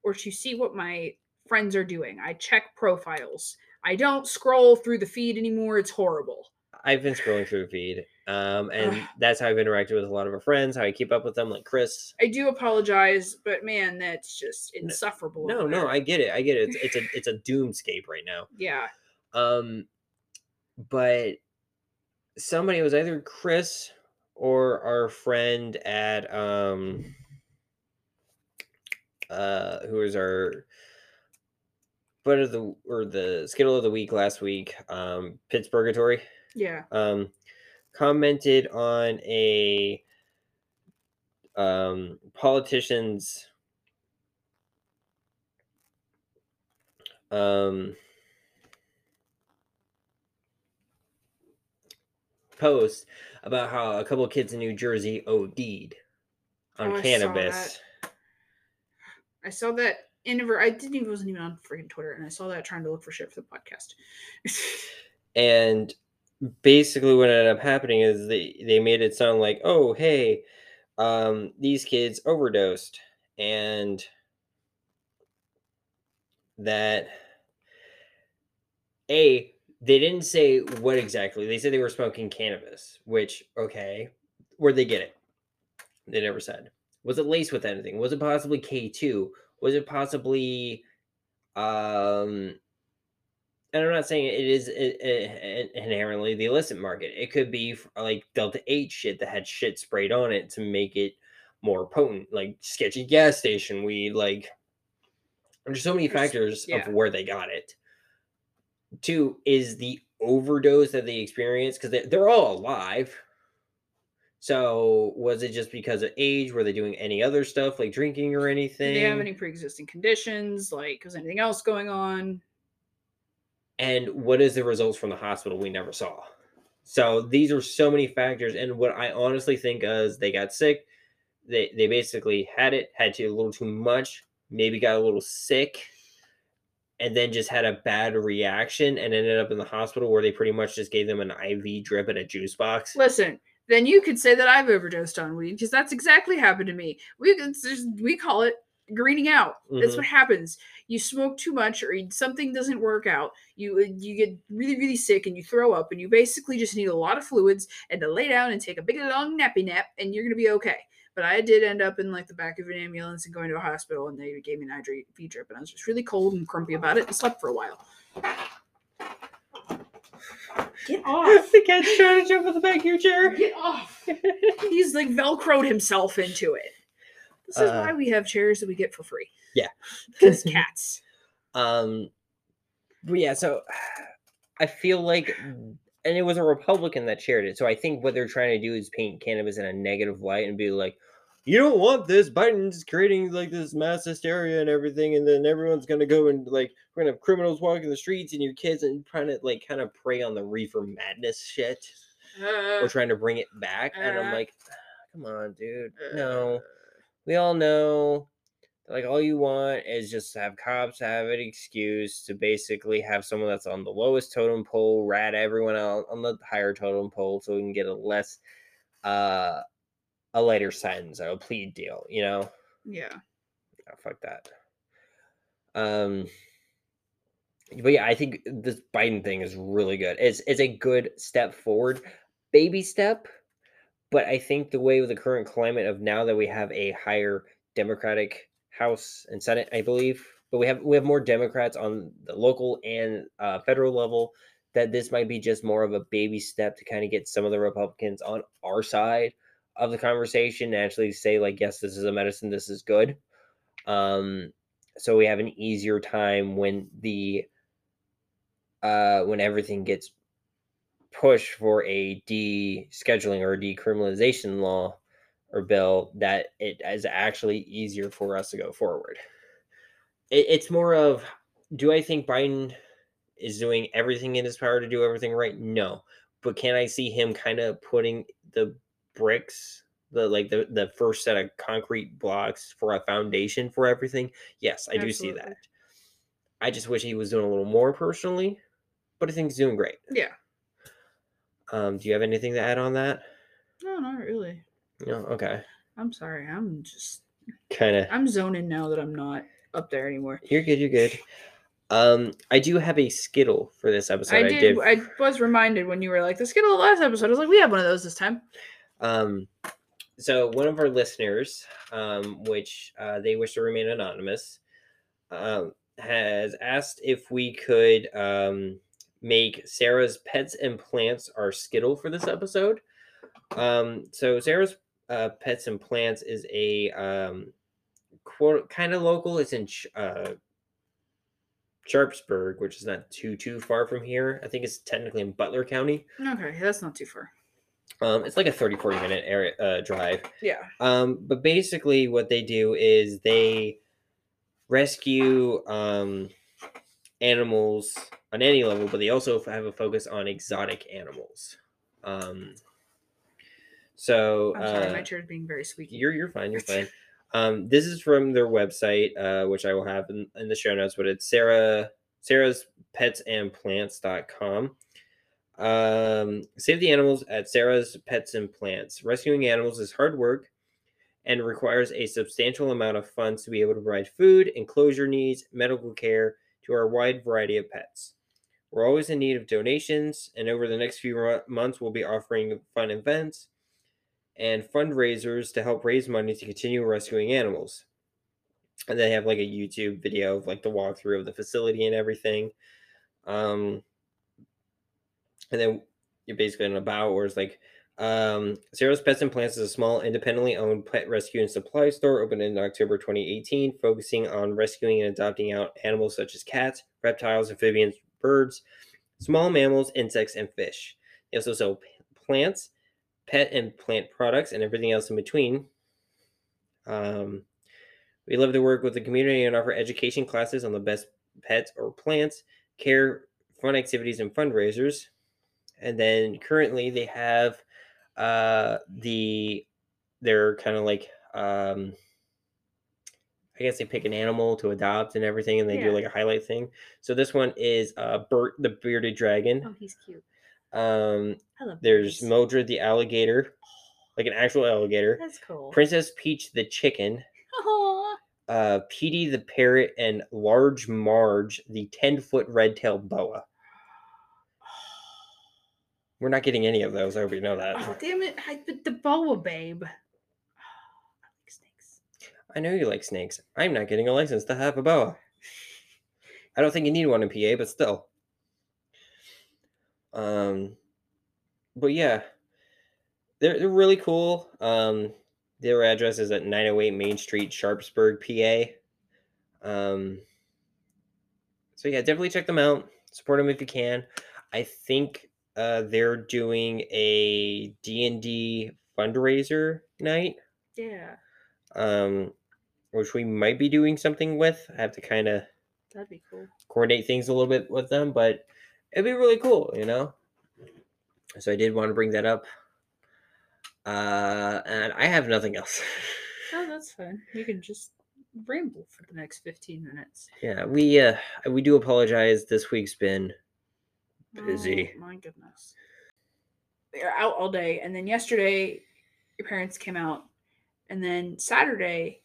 or to see what my friends are doing. I check profiles. I don't scroll through the feed anymore. It's horrible. I've been scrolling through the feed, um, and Ugh. that's how I've interacted with a lot of our friends. How I keep up with them, like Chris. I do apologize, but man, that's just insufferable. No, no. I get it. I get it. It's, it's a <laughs> it's a doomscape right now. yeah. Um, but somebody it was either Chris or our friend at um uh who was our butt of the or the skittle of the week last week, um Pittsburghatory, Yeah. um commented on a um politician's um post about how a couple of kids in New Jersey OD'd on Oh, I saw cannabis. I saw that in I didn't even wasn't even on freaking Twitter, and I saw that trying to look for shit for the podcast. <laughs> And basically what ended up happening is they, they made it sound like, oh hey, um, these kids overdosed and that a they didn't say what exactly they said they were smoking cannabis which okay where'd they get it? They never said. Was it laced with anything? Was it possibly k2 was it possibly um and i'm not saying it is inherently the illicit market it could be like delta 8 shit that had shit sprayed on it to make it more potent like sketchy gas station weed like there's so many factors yeah. of where they got it two is the overdose that they experienced because they, they're all alive so was it just because of age were they doing any other stuff like drinking or anything Did they have any pre-existing conditions? Like, was anything else going on? And what is the results from the hospital we never saw? So these are so many factors. And what i honestly think is they got sick. They they basically had it had to a little too much maybe got a little sick and then just had a bad reaction and ended up in the hospital where they pretty much just gave them an iv drip in a juice box. Listen, then you could say that I've overdosed on weed because that's exactly happened to me. We we call it greening out. That's Mhm. what happens. You smoke too much or something doesn't work out. You uh, you get really really sick and you throw up and you basically just need a lot of fluids and to lay down and take a big long nappy nap and you're gonna be okay. But I did end up in like the back of an ambulance and going to a hospital and they gave me an IV drip and I was just really cold and grumpy about it and slept for a while. Get <sighs> off! the cat's trying to jump on the back of your chair Get off! <laughs> He's like velcroed himself into it. This is Uh, why we have chairs that we get for free. Yeah. <laughs> Because <laughs> cats. Um, but yeah, so I feel like, and it was a Republican that shared it. So I think what they're trying to do is paint cannabis in a negative light and be like, you don't want this. Biden's creating like this mass hysteria and everything, and then everyone's gonna go and like we're gonna have criminals walking the streets and your kids and trying to like kind of prey on the reefer madness shit. Uh, We're trying to bring it back, and I'm uh, like, come on, dude, no we all know like all you want is just to have cops have an excuse to basically have someone that's on the lowest totem pole rat everyone out on the higher totem pole so we can get a less uh a lighter sentence or a plea deal you know? Yeah. oh, fuck that. Um but yeah i think this biden thing is really good. It's it's a good step forward. Baby step but i think the way with the current climate of now that we have a higher democratic house and senate i believe but we have we have more democrats on the local and uh, federal level that this might be just more of a baby step to kind of get some of the republicans on our side of the conversation and actually say like yes this is a medicine this is good. Um so we have an easier time when the uh when everything gets pushed for a descheduling or decriminalization law or bill that it is actually easier for us to go forward. It, it's more of do i think biden is doing everything in his power to do everything right? No. But can i see him kind of putting the bricks the like the, the first set of concrete blocks for a foundation for everything? Yes i do see that. I just wish he was doing a little more personally but i think he's doing great. Yeah. Um, do you have anything to add on that? No, not really. No. Okay. I'm sorry. I'm just Kind of. I'm zoning now that I'm not up there anymore. You're good. You're good. Um, I do have a skittle for this episode. I did, I was reminded when you were like the Skittle last episode. I was like, we have one of those this time. Um, so one of our listeners, um, which uh, they wish to remain anonymous, um, has asked if we could um, make Sarah's pets and plants our skittle for this episode. Um, so Sarah's uh, pets and plants is a um, quote kind of local. It's in uh, Sharpsburg, which is not too too far from here. I think it's technically in Butler County. Okay, that's not too far. Um, it's like a 30 40 minute area uh, drive. Yeah. Um, but basically, what they do is they rescue um, animals on any level, but they also have a focus on exotic animals. Um, so I'm sorry, uh, my chair's being very squeaky. you're you're fine. You're <laughs> fine. Um, this is from their website, uh, which I will have in, in the show notes, but it's Sarah Sarah's Pets and Plants.com. Um, save the animals at Sarah's Pets and Plants. Rescuing animals is hard work and requires a substantial amount of funds to be able to provide food, enclosure needs, medical care to our wide variety of pets. We're always in need of donations, and over the next few months, we'll be offering fun events and fundraisers to help raise money to continue rescuing animals. And they have like a YouTube video of like the walkthrough of the facility and everything. Um, and then you're basically in about where it's like um, Sarah's Pets and Plants is a small, independently owned pet rescue and supply store opened in October 2018, focusing on rescuing and adopting out animals such as cats, reptiles, amphibians, birds, small mammals, insects, and fish. They also sell plants, pet and plant products, and everything else in between. Um, we love to work with the community and offer education classes on the best pets or plants, care, fun activities, and fundraisers. And then currently they have uh the they're kind of like um I guess they pick an animal to adopt and everything and they do like a highlight thing. So this one is uh Bert the bearded dragon. Oh, he's cute. Um I love there's birds. Mildred the alligator, like an actual alligator. That's cool. Princess Peach the chicken, Aw. uh Petey the parrot and Large Marge the 10-foot red-tailed boa. We're not getting any of those. I hope you know that. Oh, damn it. I, but the boa babe. <sighs> I like snakes. I know you like snakes. I'm not getting a license to have a boa. I don't think you need one in PA, but still. Um, but yeah, they're they're really cool. Um, their address is at 908 Main Street, Sharpsburg, PA. Um, so yeah, definitely check them out. Support them if you can. I think uh, they're doing a D and D fundraiser night Yeah, um, which we might be doing something with. I have to kind of that'd be cool. coordinate things a little bit with them, but it'd be really cool, you know. So I did want to bring that up, uh, and I have nothing else. Oh, that's fine. You can just ramble for the next 15 minutes. yeah, we uh, we do apologize. This week's been Busy. Oh, my goodness. We are out all day. And then yesterday, your parents came out. And then Saturday,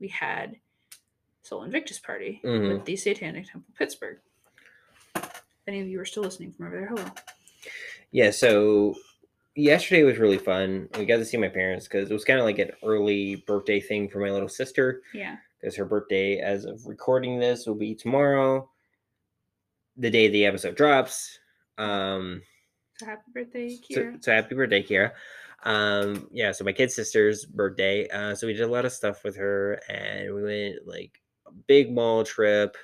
we had Sol Invictus Party Mhm. with the Satanic Temple Pittsburgh. If any of you are still listening from over there, hello. yeah. So yesterday was really fun. We got to see my parents because it was kind of like an early birthday thing for my little sister. Yeah. because her birthday, as of recording this, will be tomorrow, the day the episode drops. Um, So happy birthday, so, Kira. so happy birthday, Kira. Um, yeah, so my kid sister's birthday. Uh, so we did a lot of stuff with her, and we went like a big mall trip.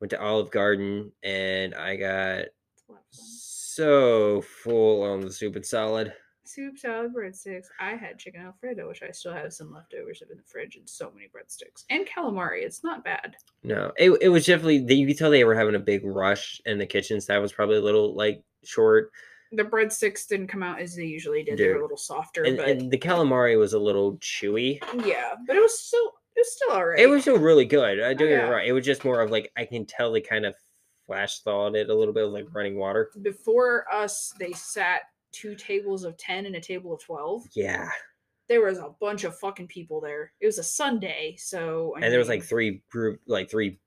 Went to Olive Garden, and I got It's a lot of fun. so full on the soup and salad. Soup, salad, breadsticks. I had chicken alfredo, which I still have some leftovers of in the fridge, and so many breadsticks. And calamari. It's not bad. No, it, it was definitely you could tell they were having a big rush in the kitchen. So that was probably a little like short. The breadsticks didn't come out as they usually did. They were a little softer, and, but and the calamari was a little chewy. yeah, but it was still it was still alright. It was still really good. Uh, I do get yeah. it right. It was just more of like I can tell they kind of flash thawed it a little bit, like running water. before us. They sat two tables of 10 and a table of 12. Yeah, There was a bunch of fucking people there. It was a Sunday, so. I and there was like three group, like three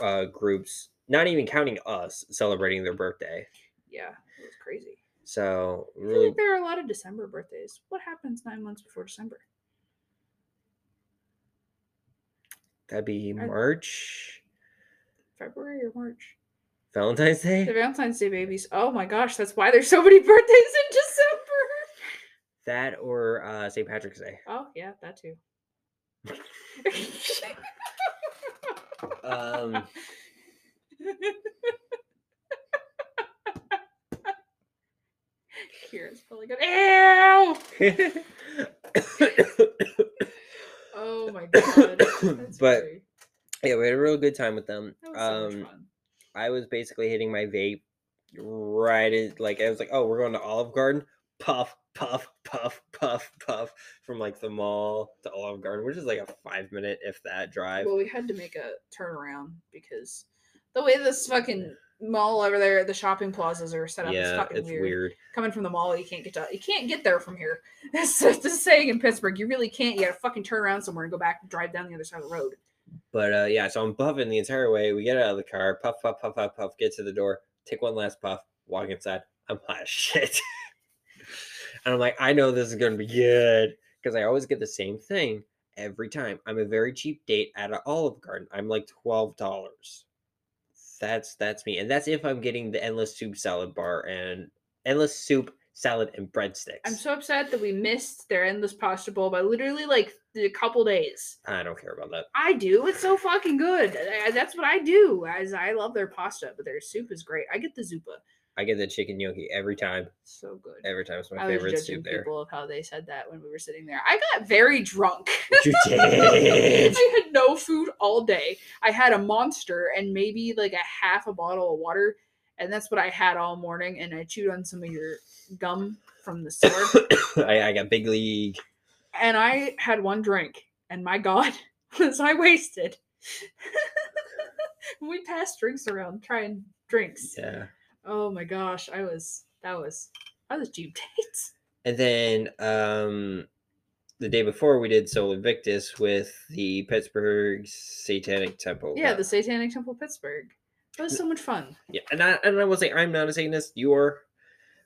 uh groups, not even counting us celebrating their birthday. Yeah, it was crazy. So I feel really, like there are a lot of December birthdays. What happens nine months before December? that'd be March, February or March? Valentine's Day? The Valentine's Day babies. Oh my gosh, that's why there's so many birthdays in December. That or uh St. Patrick's Day. Oh yeah, that too. Um, <laughs> Kira's probably good. Ew! <laughs> Oh my god. That's but great. yeah, we had a real good time with them. that was so Um, fun. I was basically hitting my vape right in, like I was like, oh, we're going to Olive Garden. Puff, puff, puff, puff, puff from like the mall to Olive Garden, which is like a five minute, if that, drive. Well, we had to make a turnaround because the way this fucking mall over there, the shopping plazas are set up is yeah, fucking it's weird. weird. Coming from the mall, you can't get to you can't get there from here. That's that's the saying in Pittsburgh. You really can't. You gotta fucking turn around somewhere and go back and drive down the other side of the road. But uh, yeah, so I'm puffing the entire way. We get out of the car, puff, puff, puff, puff, puff, get to the door, take one last puff, walk inside. I'm hot as <laughs> shit. and I'm like, I know this is gonna be good. Because I always get the same thing every time. I'm a very cheap date at an Olive Garden. I'm like twelve dollars. That's that's me. And that's if I'm getting the endless soup salad bar and endless soup, salad, and breadsticks. I'm so upset that we missed their endless pasta bowl by literally like a couple days. I don't care about that. I do. It's so fucking good. That's what I do. As I love their pasta, but their soup is great. I get the zuppa. I get the chicken gnocchi every time. So good. Every time it's my I was favorite judging soup there. people of how they said that when we were sitting there. I got very drunk. You <laughs> did. I had no food all day. I had a monster and maybe like a half a bottle of water, and that's what I had all morning. And I chewed on some of your gum from the <coughs> store, I, I got big league. and I had one drink, and my God, <laughs> was I wasted. <laughs> we passed drinks around trying drinks. Yeah. Oh my gosh, I was that was I was cheap <laughs> dates. And then um the day before we did Sol Invictus with the Pittsburgh Satanic Temple. Yeah, the Satanic Temple Pittsburgh. That was so much fun. yeah, and I and I will say I'm not a Satanist, you are,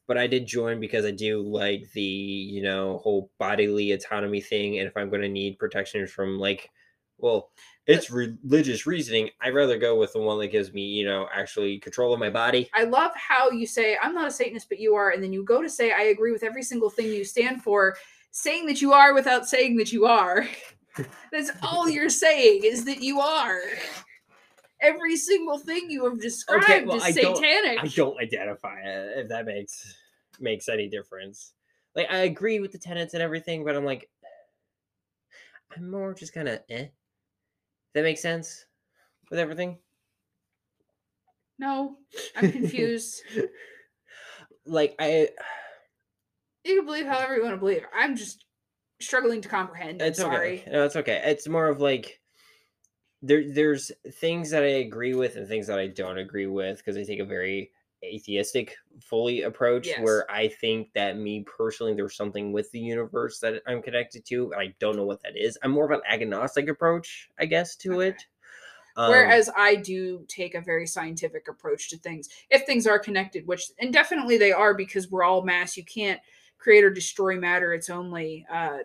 but I did join because I do like the, you know, whole bodily autonomy thing. And if I'm gonna need protection from like well, it's religious reasoning. I'd rather go with the one that gives me, you know, actually control of my body. I love how you say, I'm not a Satanist, but you are. And then you go to say, I agree with every single thing you stand for, saying that you are without saying that you are. <laughs> That's all you're saying is that you are. Every single thing you have described well, is I don't- satanic. I don't identify it, if that makes makes any difference. Like I agree with the tenants and everything, but I'm like, I'm more just kind of eh. That makes sense with everything. No, I'm confused. <laughs> like I, you can believe however you want to believe. I'm just struggling to comprehend. I'm it's sorry. okay. No, it's okay. It's more of like there. There's things that I agree with and things that I don't agree with because I take a very atheistic fully approach Yes. where I think that me personally there's something with the universe that I'm connected to and I don't know what that is. I'm more of an agnostic approach, I guess, to Okay. it. Um, Whereas I do take a very scientific approach to things. If things are connected, which and definitely they are because we're all mass. You can't create or destroy matter. It's only uh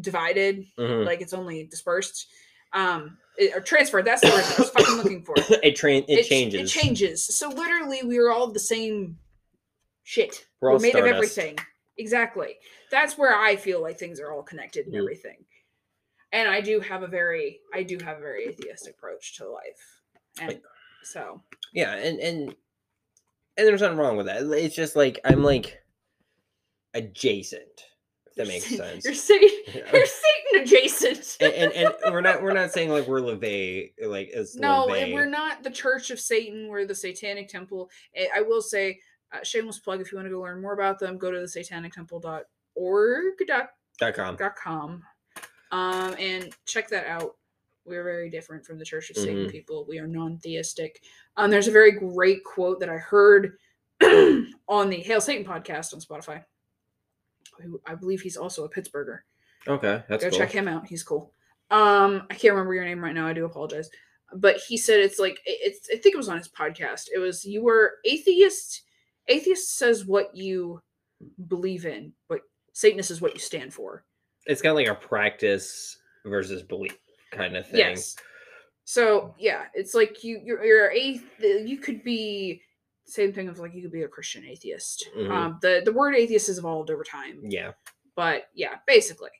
divided, mhm. like it's only dispersed. Um it- or transferred. That's the word I was fucking looking for. <coughs> it train it, ch- changes. It changes. So literally we are all the same shit. We're We're, all made of everything. Exactly. That's where I feel like things are all connected and Mhm. everything. And I do have a very I do have a very atheistic approach to life. And so Yeah, and and and there's nothing wrong with that. It's just like I'm like adjacent. That you're makes Sa- sense. You're Satan <laughs> <laughs> you're Satan adjacent. and, and and we're not we're not saying like we're LaVey like as no, and LaVey. we're not the Church of Satan. We're the Satanic Temple. I will say, uh, shameless plug. If you want to go learn more about them, go to the satanictemple.org. dot org dot com. dot com um and check that out we're very different from the church of satan Mhm. people we are non-theistic um there's a very great quote that i heard <clears throat> on the Hail Satan podcast on Spotify. Who I believe he's also a Pittsburgher. Okay, that's Go cool. check him out. He's cool. Um, I can't remember your name right now. I do apologize. But he said it's like it's. I think it was on his podcast. It was you were atheist. Atheist says what you believe in, but Satanist is what you stand for. It's kind of like a practice versus belief kind of thing. Yes. So yeah, it's like you you're you're a you could be same thing of like you could be a Christian atheist. Mhm. Um, the the word atheist has evolved over time, Yeah. but yeah, basically.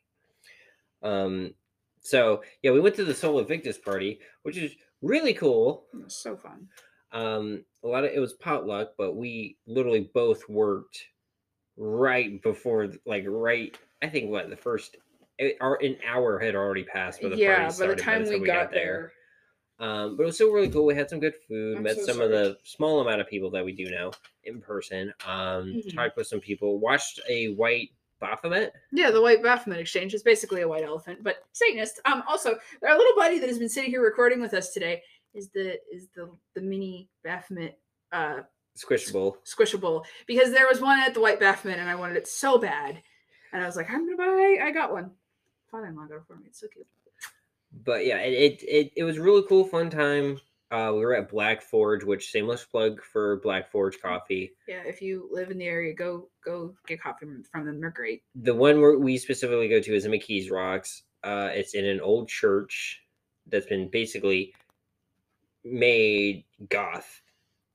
Um. So yeah, we went to the Sol Invictus party, which is really cool. It was so fun. Um, a lot of it was potluck, but we literally both worked right before, like right. I think what the first, it, our an hour had already passed by the yeah, party by started. the time we, got, there, Um, but it was still really cool. We had some good food. I'm met so some of the small amount of people that we do know in person. Um, Mhm. talked with some people. Watched a white Baphomet. yeah, the White Baphomet Exchange is basically a white elephant, but Satanist. Um, also, our little buddy that has been sitting here recording with us today is the is the the mini Baphomet uh Squishable. squishable because there was one at the White Baphomet and I wanted it so bad, and I was like, I'm gonna buy. I got one. Father-in-law got it for me. It's so cute. But yeah, it, it it was really cool, fun time. Uh, we were at Black Forge, which shameless plug for Black Forge coffee. Yeah, if you live in the area, go go get coffee from, them. They're great. The one where we specifically go to is in McKees Rocks. Uh, it's in an old church that's been basically made goth.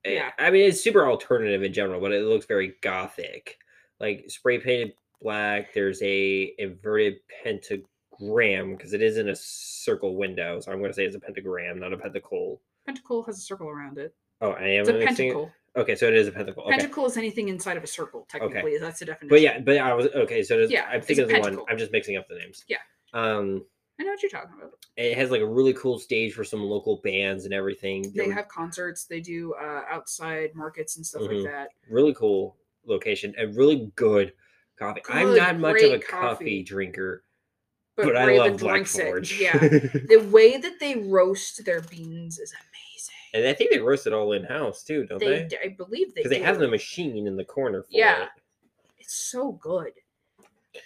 Eh, Yeah. I mean it's super alternative in general, but it looks very gothic. Like spray painted black. There's a inverted pentagram because it is in a circle window, so I'm going to say it's a pentagram, not a pentacle. Pentacle has a circle around it. Oh, I am It's a it- pentacle. Okay, so it is a pentacle. Okay. Pentacle is anything inside of a circle. Technically, that's the definition. But yeah, but I was okay. So Yeah, I'm thinking of the one. I'm just mixing up the names. Yeah. Um, I know what you're talking about. it has like a really cool stage for some local bands and everything. They have concerts. They do uh, outside markets and stuff Mhm. like that. really cool location and really good coffee. I'm not much of a coffee, coffee. drinker, But, but, I Raven love Black drinks it. Forge. Yeah, <laughs> the way that they roast their beans is amazing. and I think they roast it all in house too, don't They, they? I believe they Because they, have the machine in the corner for Yeah. it. It's so good.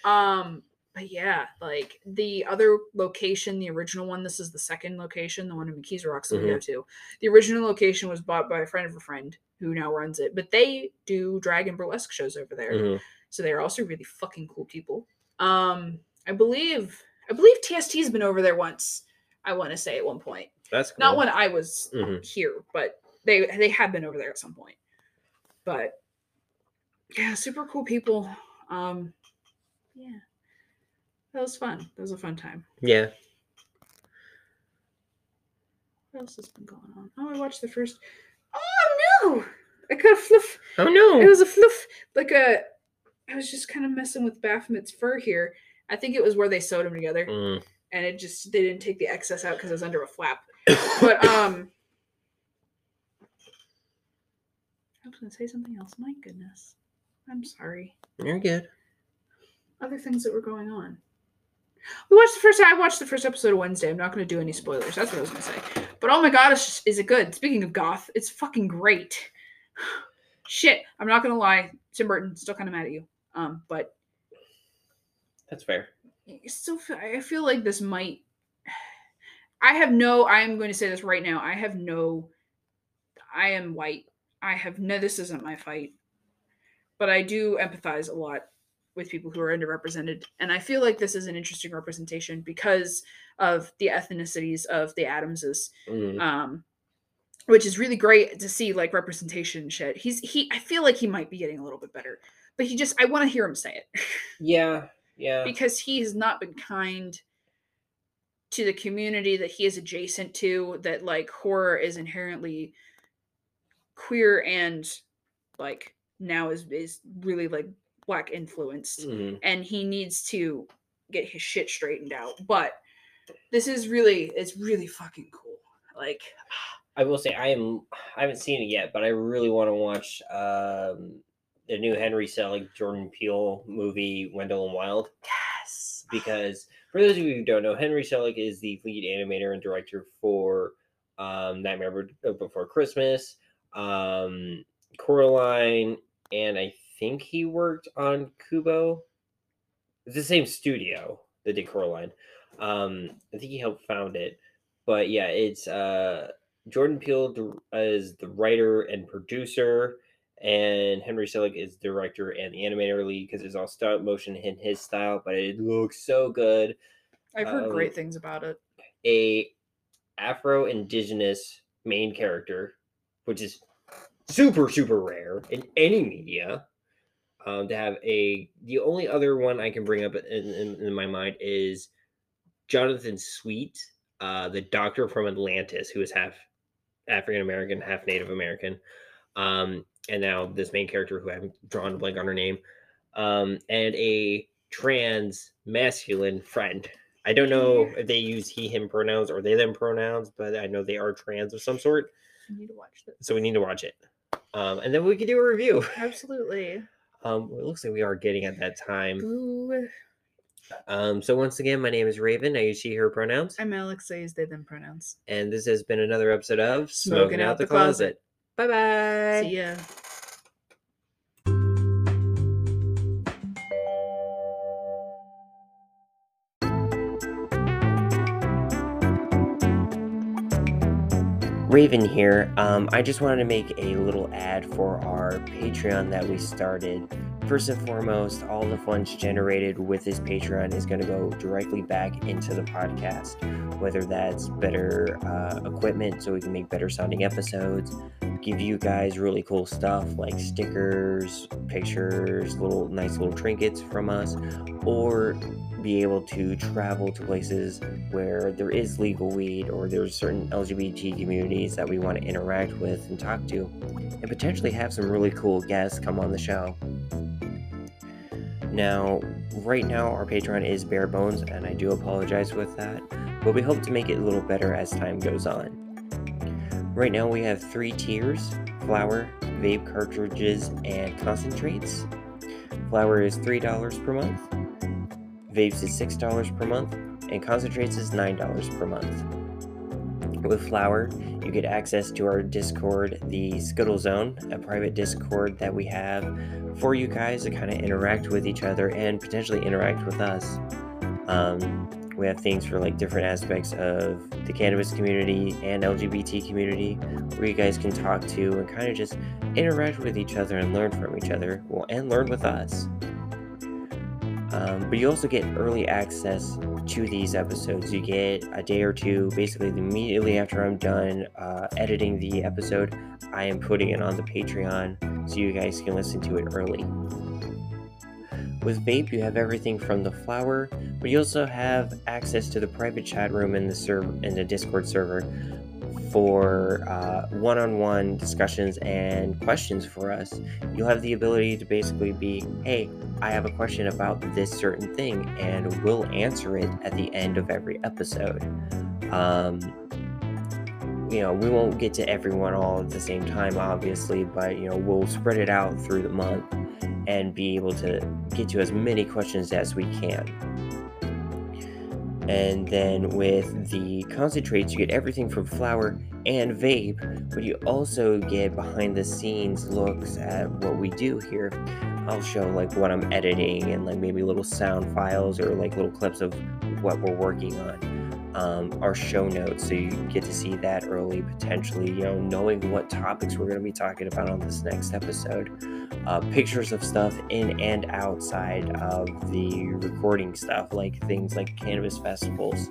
Um, but yeah, like the other location, the original one. This is the second location, the one in McKees Rocks that we go Mm-hmm. to. The original location was bought by a friend of a friend who now runs it, but they do drag and burlesque shows over there. Mhm. So they're also really fucking cool people. Um, I believe I believe TST's been over there once. I want to say at one point, That's cool. not when I was Mhm. here, but they they have been over there at some point. But yeah, super cool people. Um, yeah, that was fun. That was a fun time. Yeah. What else has been going on? Oh, I watched the first. Oh no! I got a fluff. Oh no. It was a fluff, like a. I was just kind of messing with Baphomet's fur here. I think it was where they sewed them together, Mm. and it just they didn't take the excess out because it was under a flap. <coughs> But um, I was gonna say something else. My goodness, I'm sorry. You're good. Other things that were going on. We watched the first. I watched the first episode of Wednesday. I'm not going to do any spoilers. That's what I was going to say. But oh my god, it's just, is it good? Speaking of goth, it's fucking great. <sighs> Shit, I'm not going to lie. Tim Burton still kind of mad at you. Um, but That's fair. I still feel, I feel like this might. <sighs> I have no. I am going to say this right now. I have no. I am white. I have no. This isn't my fight. But I do empathize a lot with people who are underrepresented, and I feel like this is an interesting representation because of the ethnicities of the Adamses Mm. um which is really great to see like representation shit he's he i feel like he might be getting a little bit better but he just i want to hear him say it <laughs> Yeah. Yeah. because he has not been kind to the community that he is adjacent to that like horror is inherently queer and like now is is really like black influenced Mhm. and he needs to get his shit straightened out but this is really it's really fucking cool like <sighs> I will say I am. I haven't seen it yet, but I really want to watch um, the new Henry Selick Jordan Peele movie Wendell and Wild. Yes. Because for those of you who don't know, Henry Selick is the lead animator and director for um, Nightmare uh, Before Christmas, um, Coraline, and I think he worked on Kubo. It's the same studio that did Coraline. Um, I think he helped found it, but yeah, it's uh Jordan Peele is the writer and producer, and Henry Selick is director and the animator lead because it's all stop motion in his style, but it looks so good. I've heard Um, great things about it. A Afro Indigenous main character, which is super super rare in any media. Um, to have a the only other one I can bring up in, in, in my mind is Jonathan Sweet, uh, the doctor from Atlantis, who is half African American, half Native American. Um, and now this main character who I'm drawn a blank on her name, um, and a trans masculine friend. I don't know if they use he him pronouns or they them pronouns, but I know they are trans of some sort. I need to watch this. So we need to watch it. Um, and then we can do a review. Absolutely. <laughs> Um, it looks like we are getting at that time. Ooh. Um, so once again, my name is Raven. I use she, her pronouns. I'm Alex says they them pronouns. And this has been another episode of Smoking Out the Closet. Bye bye. See ya. Raven here. Um, I just wanted to make a little ad for our Patreon that we started. First and foremost, all the funds generated with this Patreon is going to go directly back into the podcast, whether that's better uh, equipment so we can make better sounding episodes, give you guys really cool stuff like stickers, pictures, little nice little trinkets from us, or be able to travel to places where there is legal weed or there's certain LGBT communities that we want to interact with and talk to, and potentially have some really cool guests come on the show. Now, right now, our Patreon is bare bones, and I do apologize with that, but we hope to make it a little better as time goes on. Right now, we have three tiers flower, vape cartridges, and concentrates. Flower is $3 per month, vapes is $6 per month, and concentrates is $9 per month. With Flower, you get access to our Discord, the Scuttle Zone, a private Discord that we have for you guys to kind of interact with each other and potentially interact with us. Um, we have things for like different aspects of the cannabis community and LGBT community where you guys can talk to and kind of just interact with each other and learn from each other well, and learn with us. Um, but you also get early access to these episodes. You get a day or two, basically immediately after I'm done uh, editing the episode, I am putting it on the Patreon so you guys can listen to it early. With Vape, you have everything from the flower, but you also have access to the private chat room in the server in the Discord server for uh, one-on-one discussions and questions for us. You'll have the ability to basically be, "Hey, I have a question about this certain thing," and we'll answer it at the end of every episode. Um, you know, we won't get to everyone all at the same time, obviously, but you know, we'll spread it out through the month and be able to get to as many questions as we can. And then with the concentrates, you get everything from flower and vape, but you also get behind the scenes looks at what we do here. I'll show like what I'm editing and like maybe little sound files or like little clips of what we're working on. Um, our show notes, so you get to see that early, potentially, you know, knowing what topics we're going to be talking about on this next episode. Uh, pictures of stuff in and outside of the recording stuff, like things like cannabis festivals.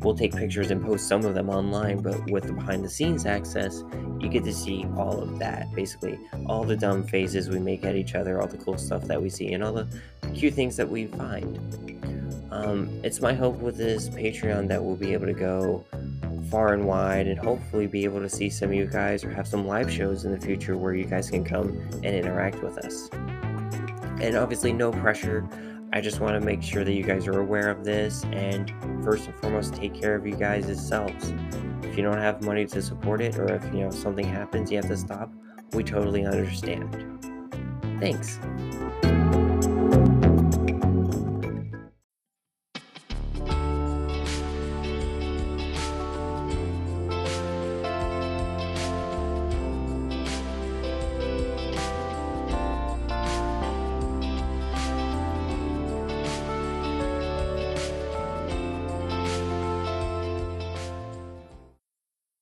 We'll take pictures and post some of them online, but with the behind the scenes access, you get to see all of that. Basically, all the dumb faces we make at each other, all the cool stuff that we see, and all the cute things that we find. Um, it's my hope with this Patreon that we'll be able to go far and wide and hopefully be able to see some of you guys or have some live shows in the future where you guys can come and interact with us. And obviously, no pressure. I just want to make sure that you guys are aware of this and first and foremost, take care of you guys yourselves. If you don't have money to support it or if you know something happens, you have to stop, we totally understand. Thanks.